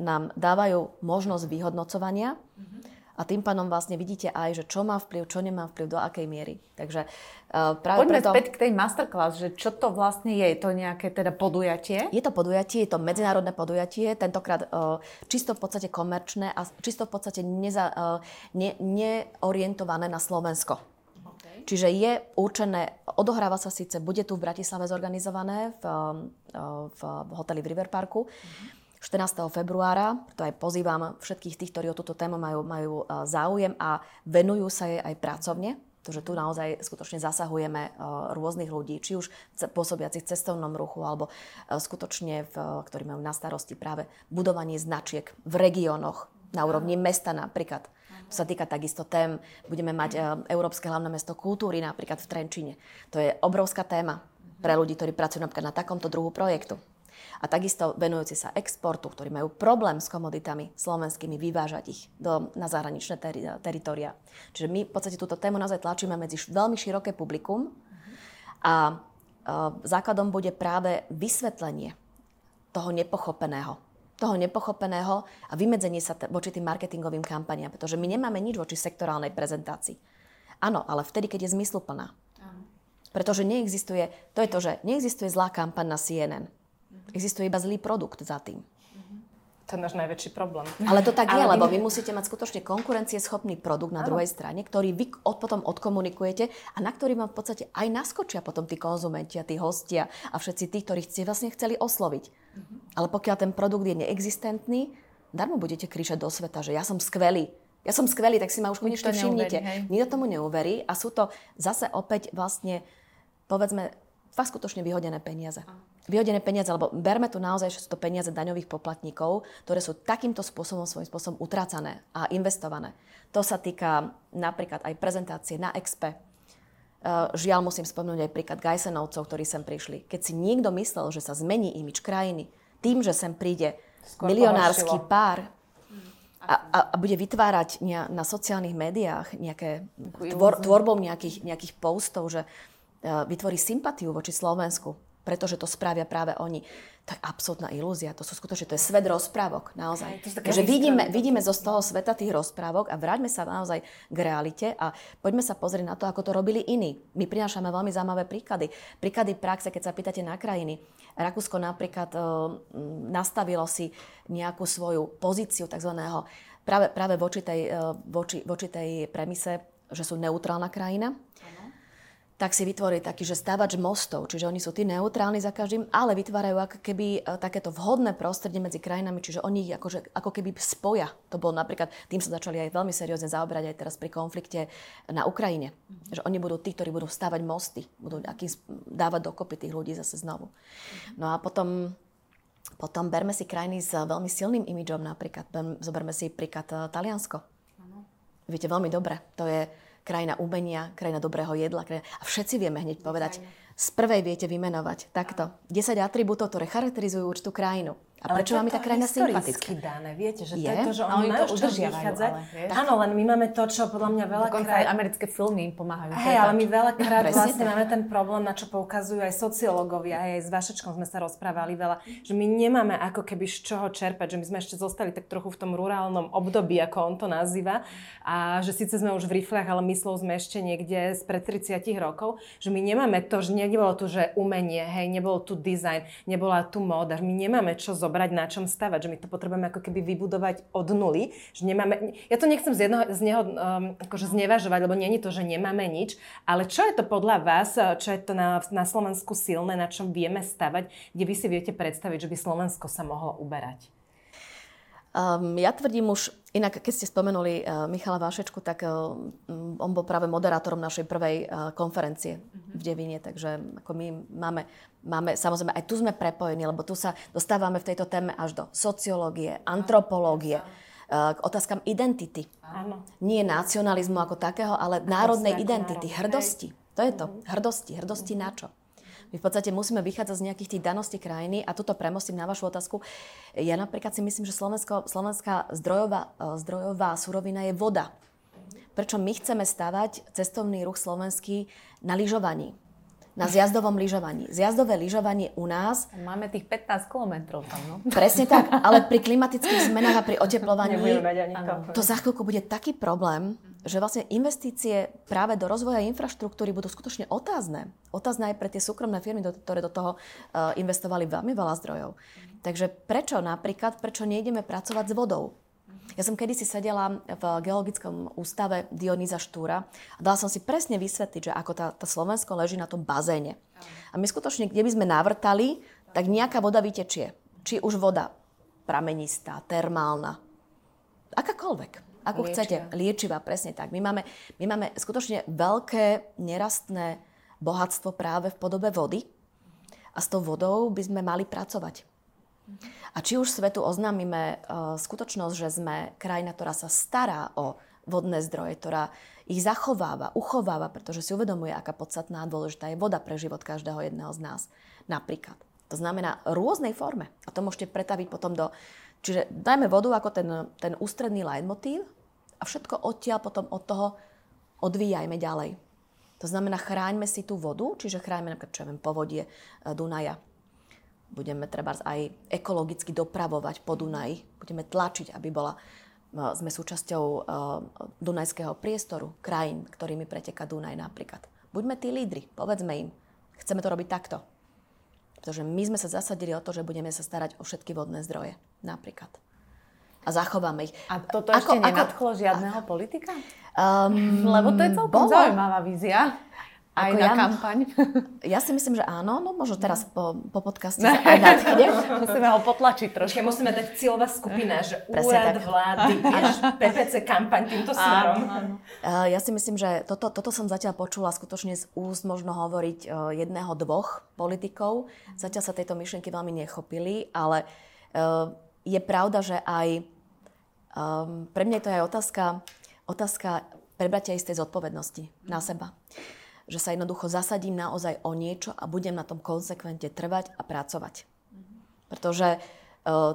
S1: nám dávajú možnosť vyhodnocovania. Mm-hmm a tým pádom vlastne vidíte aj, že čo má vplyv, čo nemá vplyv, do akej miery. Takže uh, práve
S3: Poďme
S1: preto...
S3: späť k tej masterclass, že čo to vlastne je? Je to nejaké teda podujatie?
S1: Je to podujatie, je to medzinárodné podujatie, tentokrát uh, čisto v podstate komerčné a čisto v podstate neza, uh, ne, neorientované na Slovensko. Čiže je určené, odohráva sa síce, bude tu v Bratislave zorganizované v, v, v hoteli v River Parku. Mm-hmm 14. februára, to aj pozývam všetkých tých, ktorí o túto tému majú, majú e, záujem a venujú sa jej aj pracovne, pretože tu naozaj skutočne zasahujeme e, rôznych ľudí, či už pôsobiacich v cestovnom ruchu, alebo e, skutočne, v, ktorí majú na starosti práve budovanie značiek v regiónoch, na úrovni mesta napríklad. To sa týka takisto tém. Budeme mať Európske hlavné mesto kultúry napríklad v Trenčine. To je obrovská téma pre ľudí, ktorí pracujú napríklad na takomto druhu projektu. A takisto venujúci sa exportu, ktorí majú problém s komoditami slovenskými, vyvážať ich do, na zahraničné teri- teritoria. Čiže my v podstate túto tému naozaj tlačíme medzi veľmi široké publikum a uh, základom bude práve vysvetlenie toho nepochopeného toho nepochopeného a vymedzenie sa t- voči tým marketingovým kampaniám, pretože my nemáme nič voči sektorálnej prezentácii. Áno, ale vtedy, keď je zmysluplná. Pretože neexistuje, to je to, že neexistuje zlá kampaň na CNN. Existuje iba zlý produkt za tým.
S4: To je náš najväčší problém.
S1: Ale to tak je, lebo vy musíte mať skutočne konkurencieschopný produkt na druhej strane, ktorý vy od, potom odkomunikujete a na ktorý vám v podstate aj naskočia potom tí konzumenti a tí hostia a všetci tí, ktorých ste vlastne chceli osloviť. Ale pokiaľ ten produkt je neexistentný, darmo budete kričať do sveta, že ja som skvelý. Ja som skvelý, tak si ma už konečne všimnite. Nikto tomu neuverí a sú to zase opäť vlastne, povedzme, fakt skutočne vyhodené peniaze. Vyhodené peniaze, lebo berme tu naozaj, že sú to peniaze daňových poplatníkov, ktoré sú takýmto spôsobom, svojím spôsobom utrácané a investované. To sa týka napríklad aj prezentácie na Expe. Uh, žiaľ, musím spomenúť aj príklad Gajsenovcov, ktorí sem prišli. Keď si niekto myslel, že sa zmení imič krajiny tým, že sem príde Skôr milionársky pohoršilo. pár a, a, a bude vytvárať na sociálnych médiách nejaké, tvor, tvorbou nejakých, nejakých postov, že uh, vytvorí sympatiu voči Slovensku, pretože to spravia práve oni. To je absolútna ilúzia. To sú skutočne, to je svet rozprávok, naozaj. Takže vidíme, vidíme zo z toho sveta tých rozprávok a vráťme sa naozaj k realite a poďme sa pozrieť na to, ako to robili iní. My prinášame veľmi zaujímavé príklady. Príklady praxe, keď sa pýtate na krajiny. Rakúsko napríklad e, nastavilo si nejakú svoju pozíciu tzv. práve, práve voči, tej, e, voči, voči tej premise, že sú neutrálna krajina tak si vytvorí taký, že stávač mostov, čiže oni sú tí neutrálni za každým, ale vytvárajú ako keby e, takéto vhodné prostredie medzi krajinami, čiže oni ich akože, ako keby spoja. To bolo napríklad, tým sa začali aj veľmi seriózne zaoberať aj teraz pri konflikte na Ukrajine. Mm-hmm. Že oni budú tí, ktorí budú stávať mosty, budú aký, dávať dokopy tých ľudí zase znovu. No a potom potom berme si krajiny s veľmi silným imidžom napríklad. Zoberme si príklad e, Taliansko. Ano. Viete veľmi dobre, to je krajina umenia, krajina dobrého jedla. Krajina... A všetci vieme hneď povedať, z prvej viete vymenovať takto 10 atribútov, ktoré charakterizujú určitú krajinu. A prečo vám je tá krajina sympatická?
S4: dané, viete, že je? to je to, že oni majú to vychádzať. Áno, len my máme to, čo podľa mňa veľa
S3: Dokonca aj americké filmy im pomáhajú.
S4: Hej, ale my veľakrát vlastne máme ten problém, na čo poukazujú aj sociológovia, aj s Vašečkom sme sa rozprávali veľa, že my nemáme ako keby z čoho čerpať, že my sme ešte zostali tak trochu v tom rurálnom období, ako on to nazýva, a že síce sme už v riflách, ale myslou sme ešte niekde z pred 30 rokov, že my nemáme to, že nebolo tu, že umenie, hej, nebol tu dizajn, nebola tu móda, my nemáme čo zobrať zobrať, na čom stavať, že my to potrebujeme ako keby vybudovať od nuly, že nemáme, ja to nechcem z, jedno, z neho um, akože znevažovať, lebo nie je to, že nemáme nič, ale čo je to podľa vás, čo je to na, na Slovensku silné, na čom vieme stavať, kde vy si viete predstaviť, že by Slovensko sa mohlo uberať?
S1: Um, ja tvrdím už, inak keď ste spomenuli uh, Michala Vášečku, tak uh, on bol práve moderátorom našej prvej uh, konferencie. V Devine, takže ako my máme, máme, samozrejme aj tu sme prepojení, lebo tu sa dostávame v tejto téme až do sociológie, antropológie, uh, k otázkam identity. Áno. Nie nacionalizmu ako takého, ale národnej identity, hrdosti. To je to, mhm. hrdosti. Hrdosti na čo? My v podstate musíme vychádzať z nejakých tých daností krajiny a toto premostím na vašu otázku. Ja napríklad si myslím, že Slovensko, slovenská zdrojová, e, zdrojová surovina je voda. Prečo my chceme stavať cestovný ruch slovenský na lyžovaní? na zjazdovom lyžovaní. Zjazdové lyžovanie u nás...
S3: Máme tých 15 kilometrov tam, no.
S1: Presne tak, ale pri klimatických zmenách a pri oteplovaní to za chvíľku bude taký problém, že vlastne investície práve do rozvoja infraštruktúry budú skutočne otázne. Otázne aj pre tie súkromné firmy, ktoré do toho uh, investovali veľmi veľa zdrojov. Takže prečo napríklad, prečo nejdeme pracovať s vodou? Ja som kedysi sedela v geologickom ústave Dionýza Štúra a dala som si presne vysvetliť, že ako tá, tá Slovensko leží na tom bazéne. A my skutočne, kde by sme navrtali, tak nejaká voda vytečie. Či už voda pramenistá, termálna, akákoľvek. Ako liečivá. chcete, liečivá, presne tak. My máme, my máme skutočne veľké nerastné bohatstvo práve v podobe vody a s tou vodou by sme mali pracovať. A či už svetu oznámime uh, skutočnosť, že sme krajina, ktorá sa stará o vodné zdroje, ktorá ich zachováva, uchováva, pretože si uvedomuje, aká podstatná a dôležitá je voda pre život každého jedného z nás. Napríklad. To znamená rôznej forme. A to môžete pretaviť potom do... Čiže dajme vodu ako ten, ten ústredný leitmotív a všetko odtiaľ potom od toho odvíjajme ďalej. To znamená, chráňme si tú vodu, čiže chráňme napríklad, čo ja viem, povodie e, Dunaja. Budeme treba aj ekologicky dopravovať po Dunaji. Budeme tlačiť, aby bola, e, sme súčasťou uh, dunajského priestoru, krajín, ktorými preteka Dunaj napríklad. Buďme tí lídry, povedzme im, chceme to robiť takto. Pretože my sme sa zasadili o to, že budeme sa starať o všetky vodné zdroje, napríklad a zachováme ich.
S3: A toto ako, ešte nenadchlo ako, žiadneho politika? Um, Lebo to je celkom bolo. zaujímavá vízia. Aj ako na ja, kampaň.
S1: Ja si myslím, že áno, no možno teraz po, po podcaste sa aj nadchne.
S3: musíme ho potlačiť trošku.
S2: musíme dať cieľová skupina, že Presne úrad tak. vlády, až PPC kampaň týmto smerom.
S1: Uh, ja si myslím, že toto, toto som zatiaľ počula skutočne z úst možno hovoriť uh, jedného, dvoch politikov. Zatiaľ sa tejto myšlienky veľmi nechopili, ale uh, je pravda, že aj um, pre mňa je to aj otázka, otázka prebratia istej zodpovednosti na seba. Že sa jednoducho zasadím naozaj o niečo a budem na tom konsekventne trvať a pracovať. Pretože uh,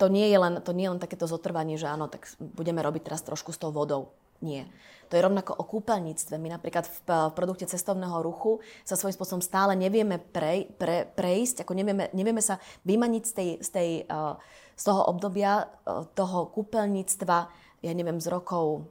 S1: to, nie je len, to nie je len takéto zotrvanie, že áno, tak budeme robiť teraz trošku s tou vodou. Nie. To je rovnako o kúpeľníctve. My napríklad v, v produkte cestovného ruchu sa svojím spôsobom stále nevieme pre, pre, prejsť, ako nevieme, nevieme sa vymaniť z, tej, z, tej, uh, z toho obdobia toho kúpeľníctva, ja neviem, z rokov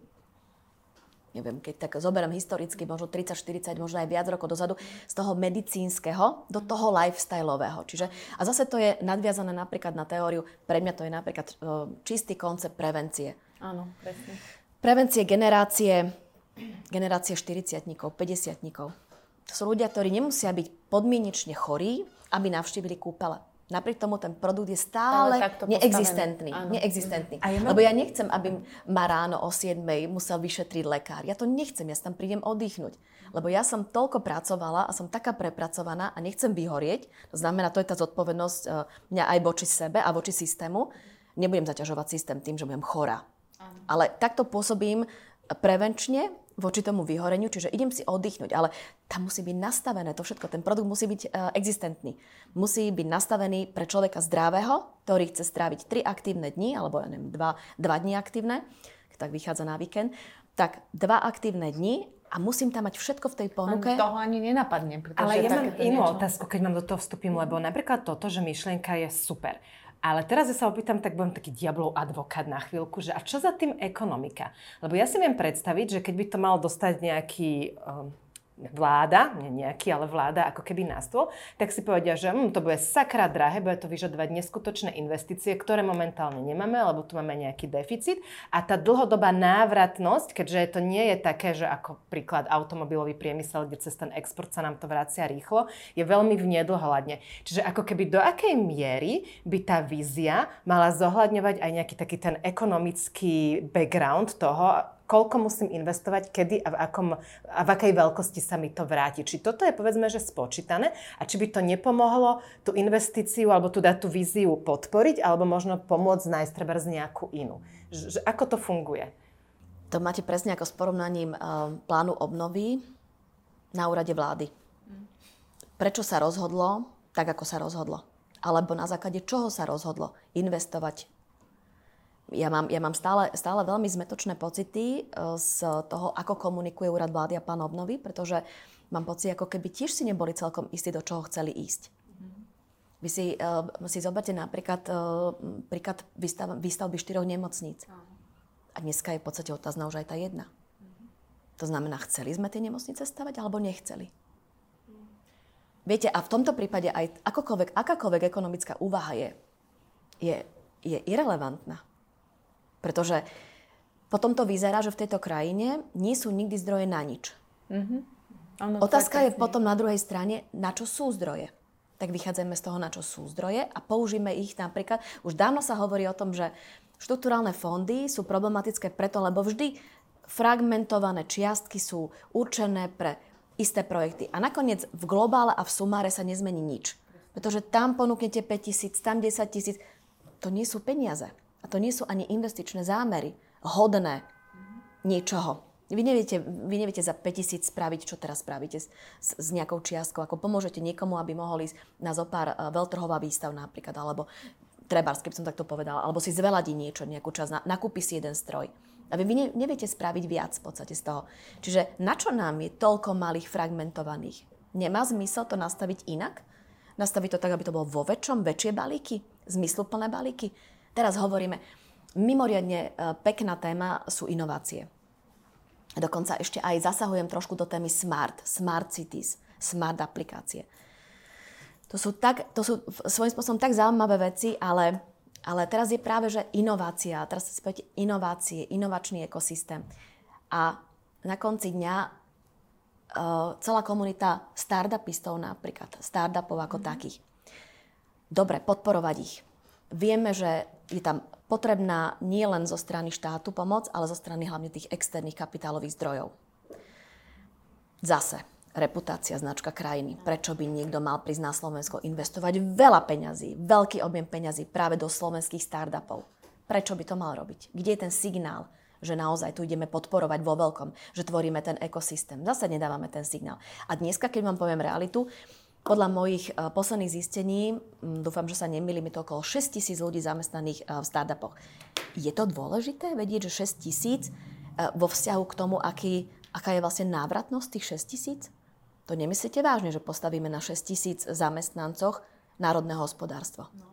S1: neviem, keď tak zoberiem historicky, možno 30, 40, možno aj viac rokov dozadu, z toho medicínskeho do toho lifestyleového. Čiže, a zase to je nadviazané napríklad na teóriu, pre mňa to je napríklad uh, čistý koncept prevencie.
S3: Áno, presne.
S1: Prevencie generácie, generácie 40 50 To sú ľudia, ktorí nemusia byť podmienečne chorí, aby navštívili kúpele. Napriek tomu ten produkt je stále neexistentný. neexistentný. Ja mám... Lebo ja nechcem, aby ma ráno o 7 musel vyšetriť lekár. Ja to nechcem, ja sa tam prídem oddychnúť. Lebo ja som toľko pracovala a som taká prepracovaná a nechcem vyhorieť. To znamená, to je tá zodpovednosť e, mňa aj voči sebe a voči systému. Nebudem zaťažovať systém tým, že budem chorá. Ale takto pôsobím prevenčne voči tomu vyhoreniu, čiže idem si oddychnúť, ale tam musí byť nastavené to všetko. Ten produkt musí byť uh, existentný. Musí byť nastavený pre človeka zdravého, ktorý chce stráviť 3 aktívne dni, alebo ja neviem, 2, 2 dni aktívne, tak vychádza na víkend, tak 2 aktívne dni a musím tam mať všetko v tej ponuke.
S3: toho ani nenapadne.
S2: Ale ja mám inú niečo... otázku, keď mám do toho vstúpim, lebo napríklad toto, že myšlienka je super. Ale teraz ja sa opýtam, tak budem taký diablov advokát na chvíľku, že a čo za tým ekonomika? Lebo ja si viem predstaviť, že keď by to mal dostať nejaký um, vláda, nie nejaký, ale vláda ako keby na stôl, tak si povedia, že hm, to bude sakra drahé, bude to vyžadovať neskutočné investície, ktoré momentálne nemáme, lebo tu máme nejaký deficit. A tá dlhodobá návratnosť, keďže to nie je také, že ako príklad automobilový priemysel, kde cez ten export sa nám to vracia rýchlo, je veľmi v nedohľadne. Čiže ako keby do akej miery by tá vízia mala zohľadňovať aj nejaký taký ten ekonomický background toho, koľko musím investovať, kedy a v, akom, a v akej veľkosti sa mi to vráti. Či toto je povedzme, že spočítané a či by to nepomohlo tú investíciu alebo tú dať tú víziu podporiť alebo možno pomôcť nájsť treba z nejakú inú. Že, ako to funguje?
S1: To máte presne ako s porovnaním uh, plánu obnovy na úrade vlády. Prečo sa rozhodlo tak, ako sa rozhodlo? Alebo na základe čoho sa rozhodlo investovať ja mám, ja mám stále, stále veľmi zmetočné pocity e, z toho, ako komunikuje úrad vlády a plán obnovy, pretože mám pocit, ako keby tiež si neboli celkom istí, do čoho chceli ísť. Vy si, uh, si zoberte napríklad uh, príklad výstav, výstavby štyroch nemocníc. A dneska je v podstate otázna už aj tá jedna. To znamená, chceli sme tie nemocnice stavať alebo nechceli? Viete, a v tomto prípade aj akokoľvek, akákoľvek ekonomická úvaha je, je, je irrelevantná. Pretože potom to vyzerá, že v tejto krajine nie sú nikdy zdroje na nič. Mm-hmm. Ano, Otázka je, potom na druhej strane, na čo sú zdroje. Tak vychádzajme z toho, na čo sú zdroje a použijeme ich napríklad. Už dávno sa hovorí o tom, že štruktúrálne fondy sú problematické preto, lebo vždy fragmentované čiastky sú určené pre isté projekty. A nakoniec v globále a v sumáre sa nezmení nič. Pretože tam ponúknete 5 tisíc, tam 10 tisíc. To nie sú peniaze. A to nie sú ani investičné zámery, hodné niečoho. Vy neviete, vy neviete za 5000 spraviť, čo teraz spravíte s, s, nejakou čiastkou. Ako pomôžete niekomu, aby mohol ísť na zopár uh, veľtrhová výstav napríklad, alebo trebárs, keby som takto povedala, alebo si zveladí niečo, nejakú časť, na, nakúpi si jeden stroj. A vy, vy ne, neviete spraviť viac v podstate z toho. Čiže na čo nám je toľko malých fragmentovaných? Nemá zmysel to nastaviť inak? Nastaviť to tak, aby to bolo vo väčšom, väčšie balíky? Zmysluplné balíky? Teraz hovoríme, mimoriadne uh, pekná téma sú inovácie Dokonca ešte aj zasahujem trošku do témy smart, smart cities, smart aplikácie. To sú, tak, to sú svojím spôsobom tak zaujímavé veci, ale, ale teraz je práve, že inovácia, teraz si poviete inovácie, inovačný ekosystém. A na konci dňa uh, celá komunita startupistov napríklad, startupov ako mm. takých. Dobre, podporovať ich. Vieme, že je tam potrebná nie len zo strany štátu pomoc, ale zo strany hlavne tých externých kapitálových zdrojov. Zase, reputácia, značka krajiny. Prečo by niekto mal prísť na Slovensko investovať veľa peňazí, veľký objem peňazí práve do slovenských startupov? Prečo by to mal robiť? Kde je ten signál, že naozaj tu ideme podporovať vo veľkom, že tvoríme ten ekosystém? Zase nedávame ten signál. A dneska, keď vám poviem realitu, podľa mojich uh, posledných zistení, um, dúfam, že sa nemýlim, je to okolo 6 tisíc ľudí zamestnaných uh, v startupoch. Je to dôležité vedieť, že 6 tisíc uh, vo vzťahu k tomu, aký, aká je vlastne návratnosť tých 6 tisíc? To nemyslíte vážne, že postavíme na 6 tisíc zamestnancoch národné hospodárstvo? No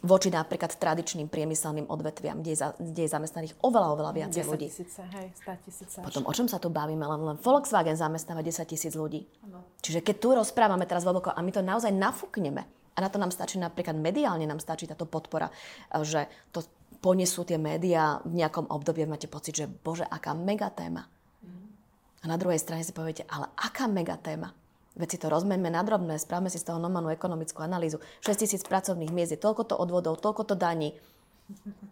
S1: voči napríklad tradičným priemyselným odvetviam, kde je, za, kde je zamestnaných oveľa, oveľa viac ľudí.
S4: tisíce, hej, 100 tisíce.
S1: Potom o čom sa tu bavíme? Len, len Volkswagen zamestnáva 10 tisíc ľudí. Ano. Čiže keď tu rozprávame teraz vo a my to naozaj nafúkneme, a na to nám stačí napríklad mediálne, nám stačí táto podpora, že to ponesú tie médiá v nejakom období máte pocit, že bože, aká mega téma. Mm. A na druhej strane si poviete, ale aká mega téma? Veď si to rozmeňme na drobné, správame si z toho normálnu ekonomickú analýzu. 6 tisíc pracovných miest je toľko to odvodov, toľko to daní.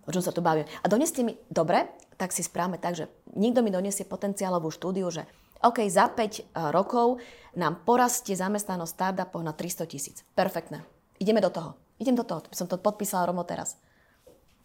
S1: O čom sa tu bavíme. A donestie mi, dobre, tak si správame tak, že nikto mi donesie potenciálovú štúdiu, že OK, za 5 eh, rokov nám porastie zamestnanosť startupov na 300 tisíc. Perfektné. Ideme do toho. Idem do toho. Som to podpísala rovno teraz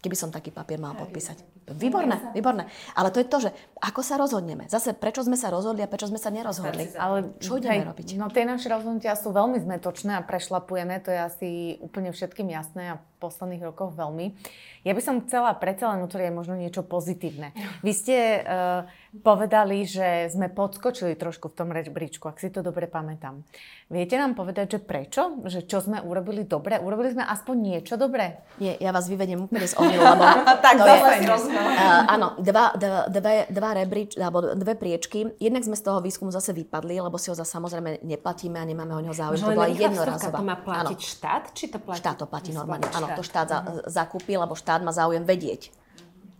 S1: keby som taký papier mal podpísať. Výborné, výborné. Ale to je to, že ako sa rozhodneme. Zase, prečo sme sa rozhodli a prečo sme sa nerozhodli. Ale čo ideme hej, robiť?
S3: No tie naše rozhodnutia sú veľmi zmetočné a prešlapujeme, to je asi úplne všetkým jasné a posledných rokoch veľmi. Ja by som chcela predsa len utvoriť možno niečo pozitívne. Vy ste uh, povedali, že sme podskočili trošku v tom rebríčku, ak si to dobre pamätám. Viete nám povedať, že prečo? Že čo sme urobili dobre? Urobili sme aspoň niečo dobre?
S1: Nie, ja vás vyvediem úplne z omylu, lebo
S3: tak
S1: to je, uh, áno, dva, dva, dva rebríč, alebo dve priečky. Jednak sme z toho výskumu zase vypadli, lebo si ho za samozrejme neplatíme a nemáme o neho záujem.
S4: To bola jednorazová. To má platiť áno. štát? Či to platí?
S1: Štát to platí normálne. Áno, to štát za, zakúpi, lebo štát má záujem vedieť.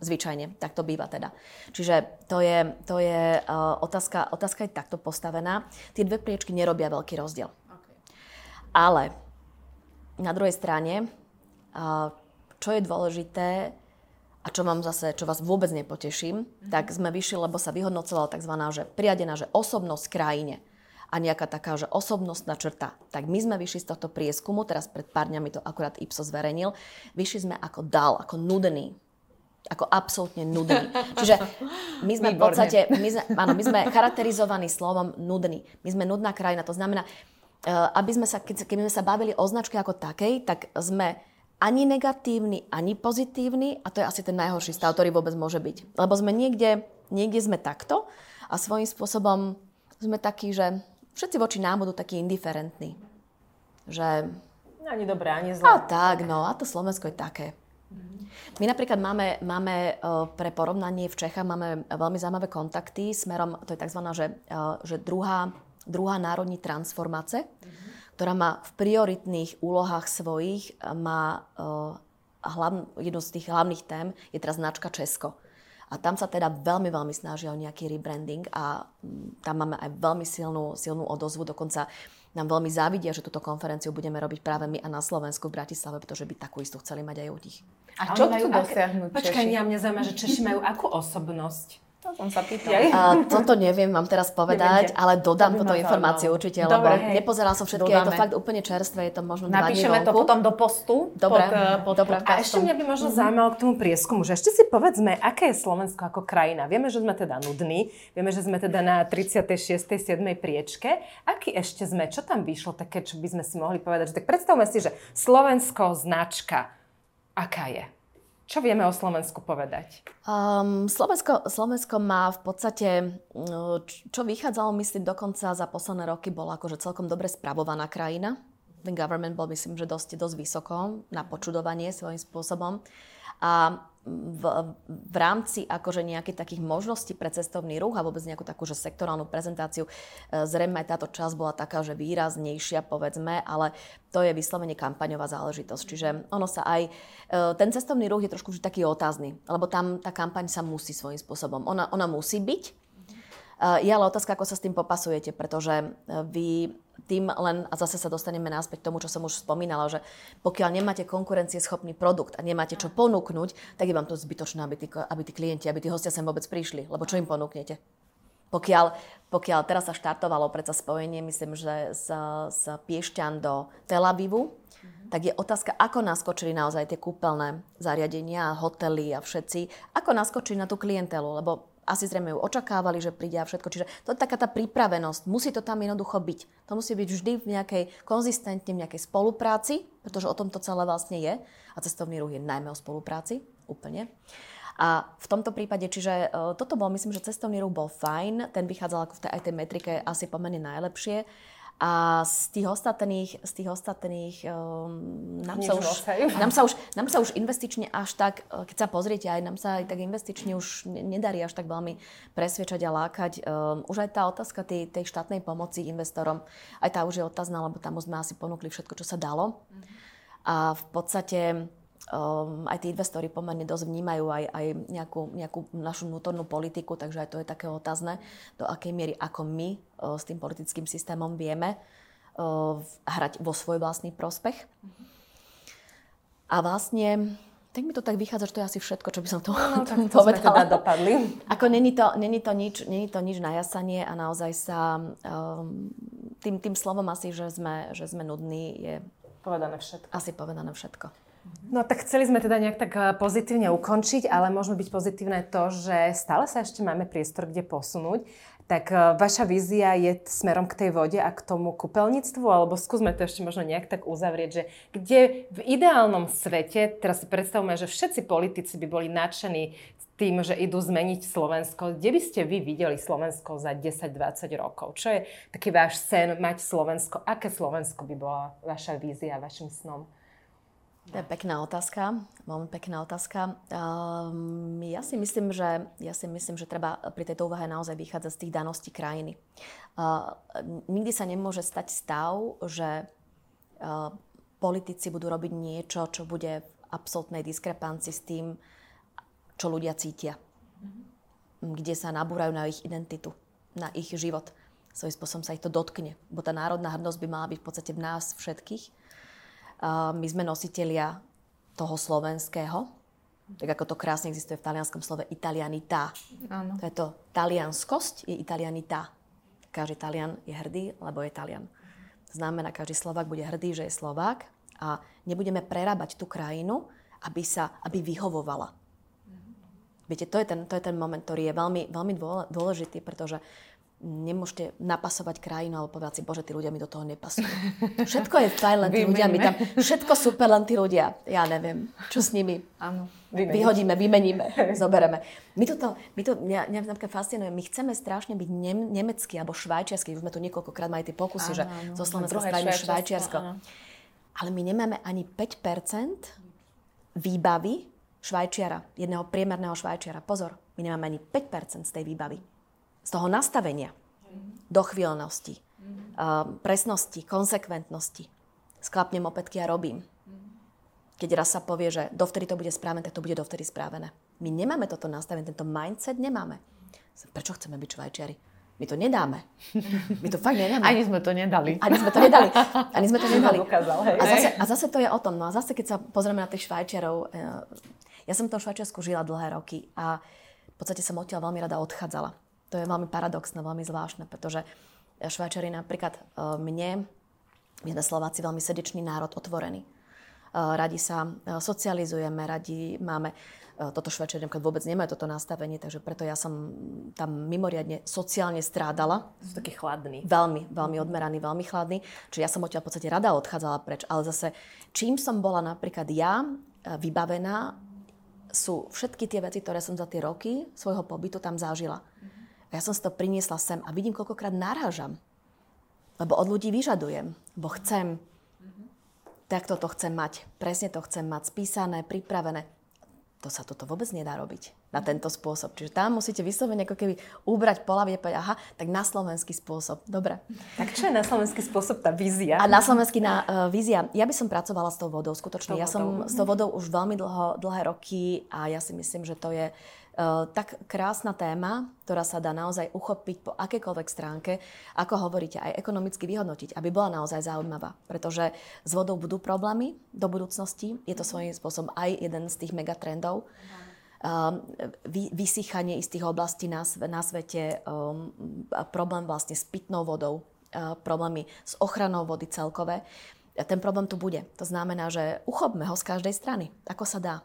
S1: Zvyčajne, tak to býva teda. Čiže to je, to je uh, otázka, otázka je takto postavená. Tie dve priečky nerobia veľký rozdiel. Okay. Ale na druhej strane, uh, čo je dôležité a čo vám zase, čo vás vôbec nepoteším, mm-hmm. tak sme vyšli, lebo sa vyhodnocovala tzv. Že priadená, že osobnosť krajine a nejaká taká, že osobnostná črta. Tak my sme vyšli z tohto prieskumu, teraz pred pár dňami to akurát Ipsos zverejnil, vyšli sme ako dal, ako nudný. Ako absolútne nudný. Čiže my sme Výborne. v podstate, my sme, áno, my sme charakterizovaní slovom nudný. My sme nudná krajina, to znamená, eh, aby sme sa, keď, keď sme sa bavili o značke ako takej, tak sme ani negatívny, ani pozitívny a to je asi ten najhorší stav, ktorý vôbec môže byť. Lebo sme niekde, niekde sme takto a svojím spôsobom sme takí, že všetci voči nám budú takí indiferentní. Že...
S4: Ani dobré, ani zlé.
S1: A tak, no. A to Slovensko je také. My napríklad máme, máme e, pre porovnanie v Čechách máme veľmi zaujímavé kontakty smerom, to je tzv. že, e, že druhá, druhá národní transformáce, mm-hmm. ktorá má v prioritných úlohách svojich, e, má hlavn, jednu z tých hlavných tém je teraz značka Česko. A tam sa teda veľmi, veľmi snažia o nejaký rebranding a mm, tam máme aj veľmi silnú, silnú odozvu. Dokonca nám veľmi závidia, že túto konferenciu budeme robiť práve my a na Slovensku v Bratislave, pretože by takú istú chceli mať aj u nich.
S3: A čo chcú dosiahnuť
S4: Počkaj, ja mňa zaujíma, že Češi majú akú osobnosť?
S3: To som sa pýtala.
S1: A toto neviem vám teraz povedať,
S3: Neviete.
S1: ale dodám túto informáciu určite,
S3: Dobre,
S1: lebo
S3: hej.
S1: nepozerala som všetky, je to
S3: Dodáme.
S1: fakt úplne čerstvé, je to možno
S3: Napíšeme to potom do postu
S1: Dobre,
S3: pod, eh, pod
S1: dobre.
S2: A ešte mňa by možno zaujímalo k tomu prieskumu, že ešte si povedzme, aké je Slovensko ako krajina. Vieme, že sme teda nudní, vieme, že sme teda na 36. 7. priečke. Aký ešte sme? Čo tam vyšlo také, čo by sme si mohli povedať? Že tak predstavme si, že Slovensko značka, aká je? Čo vieme o Slovensku povedať?
S1: Um, Slovensko, Slovensko má v podstate, č- čo vychádzalo, myslím, dokonca za posledné roky, bola akože celkom dobre spravovaná krajina. Ten government bol, myslím, že dosť, dosť vysoko na počudovanie svojím spôsobom. A v, v rámci akože nejakých takých možností pre cestovný ruch a vôbec nejakú takú že sektorálnu prezentáciu, e, zrejme aj táto časť bola taká, že výraznejšia, povedzme, ale to je vyslovene kampaňová záležitosť. Čiže ono sa aj, e, ten cestovný ruch je trošku vždy taký otázny, lebo tam tá kampaň sa musí svojím spôsobom, ona, ona musí byť, je ale otázka, ako sa s tým popasujete, pretože e, vy tým len, a zase sa dostaneme náspäť k tomu, čo som už spomínala, že pokiaľ nemáte konkurencieschopný produkt a nemáte čo ponúknuť, tak je vám to zbytočné, aby tí, aby tí klienti, aby tí hostia sem vôbec prišli, lebo čo im ponúknete? Pokiaľ, pokiaľ teraz sa štartovalo predsa spojenie, myslím, že z, z Piešťan do Tel Avivu, tak je otázka, ako naskočili naozaj tie kúpeľné zariadenia, hotely a všetci, ako naskočili na tú klientelu, lebo asi zrejme ju očakávali, že príde a všetko. Čiže to je taká tá pripravenosť. Musí to tam jednoducho byť. To musí byť vždy v nejakej konzistentne, v nejakej spolupráci, pretože o tom to celé vlastne je. A cestovný ruch je najmä o spolupráci, úplne. A v tomto prípade, čiže uh, toto bol, myslím, že cestovný ruch bol fajn, ten vychádzal ako v tej, aj tej metrike asi pomerne najlepšie. A z tých ostatných, z tých ostatných um, nám, sa už, nám, sa už, nám sa už investične až tak, keď sa pozriete, aj nám sa aj tak investične už nedarí až tak veľmi presviečať a lákať. Um, už aj tá otázka tej, tej štátnej pomoci investorom, aj tá už je otázna, lebo tam sme asi ponúkli všetko, čo sa dalo. A v podstate um, aj tí investori pomerne dosť vnímajú aj, aj nejakú, nejakú našu vnútornú politiku, takže aj to je také otázne, do akej miery ako my uh, s tým politickým systémom vieme uh, hrať vo svoj vlastný prospech. A vlastne, tak mi to tak vychádza, že to je asi všetko, čo by som tu
S2: no, tak to
S1: povedala.
S2: Teda dopadli.
S1: Ako není to, není to, nič, není to nič na jasanie a naozaj sa um, tým, tým slovom asi, že sme, že sme nudní, je
S2: Povedané všetko.
S1: asi povedané všetko.
S2: No tak chceli sme teda nejak tak eh, pozitívne ukončiť, ale môžeme byť pozitívne to, že stále sa ešte máme priestor, kde posunúť. Tak eh, vaša vízia je smerom k tej vode a k tomu kúpeľníctvu, alebo skúsme to ešte možno nejak tak uzavrieť, že kde v ideálnom svete, teraz si predstavme, že všetci politici by boli nadšení tým, že idú zmeniť Slovensko. Kde by ste vy videli Slovensko za 10-20 rokov? Čo je taký váš sen mať Slovensko? Aké Slovensko by bola vaša vízia, vašim snom?
S1: To je pekná otázka, veľmi pekná otázka. Um, ja si myslím, že ja si myslím, že treba pri tejto úvahe naozaj vychádzať z tých daností krajiny. Uh, nikdy sa nemôže stať stav, že uh, politici budú robiť niečo, čo bude v absolútnej diskrepancii s tým, čo ľudia cítia. Kde sa nabúrajú na ich identitu, na ich život. Svojím spôsobom sa ich to dotkne. Bo tá národná hrdosť by mala byť v podstate v nás všetkých. My sme nositelia toho slovenského, tak ako to krásne existuje v talianskom slove italianita.
S3: Áno.
S1: To je to talianskosť, je italianita. Každý Talian je hrdý, lebo je Talian. Znamená, každý Slovák bude hrdý, že je Slovák a nebudeme prerábať tú krajinu, aby, sa, aby vyhovovala. Viete, to je, ten, to je ten moment, ktorý je veľmi, veľmi dôležitý, pretože nemôžete napasovať krajinu alebo povedať si, bože, tí ľudia mi do toho nepasujú. Všetko je fajn, len tí ľudia mi tam, všetko super, len tí ľudia. Ja neviem, čo s nimi.
S3: Áno.
S1: Vymeniť. Vyhodíme, vymeníme, zobereme. My, toto, my to, mňa, mňa napríklad fascinuje, my chceme strašne byť nem, nemecký alebo švajčiarsky, už sme tu niekoľkokrát mali tie pokusy, áno, že áno. zo Slovenska spravíme Švajčiarsko. Áno. Ale my nemáme ani 5% výbavy švajčiara, jedného priemerného švajčiara. Pozor, my nemáme ani 5% z tej výbavy z toho nastavenia, dochvíľnosti, uh, presnosti, konsekventnosti. Sklapnem opätky a robím. Keď raz sa povie, že dovtedy to bude správne, tak to bude dovtedy správené. My nemáme toto nastavenie, tento mindset nemáme. Prečo chceme byť švajčiari? My to nedáme. My to fakt nedáme.
S3: Ani sme to nedali.
S1: Ani sme to nedali. Ani sme to nedali.
S2: Dokázal, hej.
S1: A, zase, a zase to je o tom. No a zase, keď sa pozrieme na tých švajčiarov, ja som v tom Švajčiarsku žila dlhé roky a v podstate som odtiaľ veľmi rada odchádzala. To je veľmi paradoxné, veľmi zvláštne, pretože Švajčari napríklad uh, mne, my sme Slováci veľmi srdečný národ, otvorený. Uh, radi sa uh, socializujeme, radi máme toto Švajčiari napríklad vôbec nemajú toto nastavenie, takže preto ja som tam mimoriadne sociálne strádala.
S2: Sú taký chladný.
S1: Veľmi, veľmi odmeraný, veľmi chladný. Čiže ja som odtiaľ v podstate rada odchádzala preč. Ale zase, čím som bola napríklad ja vybavená, sú všetky tie veci, ktoré som za tie roky svojho pobytu tam zažila. A ja som si to priniesla sem a vidím, koľkokrát narážam. Lebo od ľudí vyžadujem, bo chcem. Takto to chcem mať. Presne to chcem mať spísané, pripravené to sa toto vôbec nedá robiť na tento spôsob. Čiže tam musíte vyslovene ako keby ubrať polavie, povedať, aha, tak na slovenský spôsob. Dobre.
S2: Tak čo je na slovenský spôsob tá vízia?
S1: A na slovenský na, uh, vízia. Ja by som pracovala s tou vodou, skutočne. Ja som s tou vodou už veľmi dlho, dlhé roky a ja si myslím, že to je Eh, tak krásna téma, ktorá sa dá naozaj uchopiť po akékoľvek stránke, ako hovoríte, aj ekonomicky vyhodnotiť, aby bola naozaj zaujímavá. Pretože s vodou budú problémy do budúcnosti. Je to svojím spôsobom aj jeden z tých megatrendov. Um, vy, vysychanie istých oblastí na, na svete, um, problém vlastne s pitnou vodou, uh, problémy s ochranou vody celkové. Ten problém tu bude. To znamená, že uchopme ho z každej strany, ako sa dá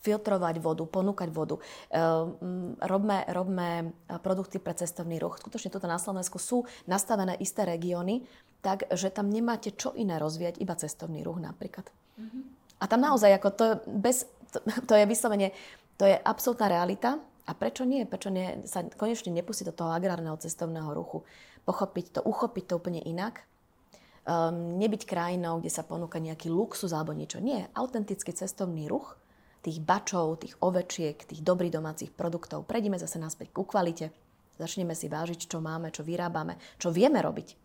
S1: filtrovať vodu, ponúkať vodu. Ehm, robme, robme produkty pre cestovný ruch. Skutočne toto na Slovensku sú nastavené isté regióny, tak, že tam nemáte čo iné rozvíjať, iba cestovný ruch napríklad. Mm-hmm. A tam naozaj, ako to, bez, to, to je vyslovene, to je absolútna realita. A prečo nie? Prečo nie, sa konečne nepustiť do toho agrárneho cestovného ruchu? Pochopiť to, uchopiť to úplne inak. Um, nebyť krajinou, kde sa ponúka nejaký luxus alebo niečo. Nie, autentický cestovný ruch, tých bačov, tých ovečiek, tých dobrých domácich produktov. Prejdime zase naspäť ku kvalite. Začneme si vážiť, čo máme, čo vyrábame, čo vieme robiť.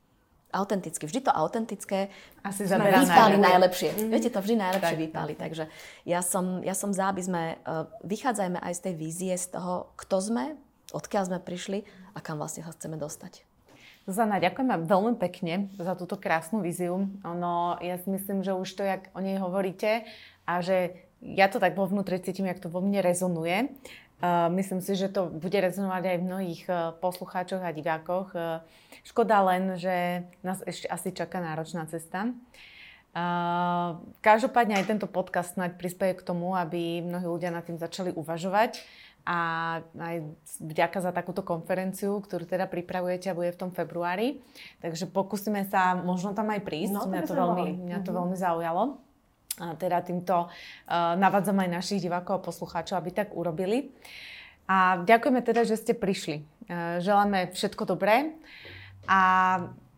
S1: Autenticky. Vždy to autentické
S3: Asi
S1: vypáli najlepšie. Mm. Viete, to vždy najlepšie tak, vypáli. Takže ja som, ja som za, aby sme uh, vychádzajme aj z tej vízie, z toho, kto sme, odkiaľ sme prišli a kam vlastne sa chceme dostať.
S3: Zuzana, ďakujem veľmi pekne za túto krásnu víziu. Ono, ja si myslím, že už to, jak o nej hovoríte a že ja to tak vo vnútri cítim, jak to vo mne rezonuje. Uh, myslím si, že to bude rezonovať aj v mnohých uh, poslucháčoch a divákoch. Uh, škoda len, že nás ešte asi čaká náročná cesta. Uh, každopádne aj tento podcast snáď prispieje k tomu, aby mnohí ľudia nad tým začali uvažovať a aj vďaka za takúto konferenciu, ktorú teda pripravujete a bude v tom februári. Takže pokúsime sa možno tam aj prísť. No, mňa, to veľmi, mňa to mhm. veľmi zaujalo. A teda týmto uh, navadzam aj našich divákov a poslucháčov, aby tak urobili. A ďakujeme teda, že ste prišli. Uh, želáme všetko dobré a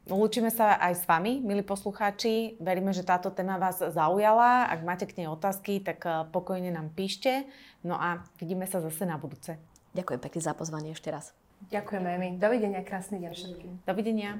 S3: lúčime sa aj s vami, milí poslucháči. Veríme, že táto téma vás zaujala. Ak máte k nej otázky, tak uh, pokojne nám píšte. No a vidíme sa zase na budúce.
S1: Ďakujem pekne za pozvanie ešte raz.
S2: Ďakujeme my. Dovidenia, krásny deň všetkým.
S3: Dovidenia.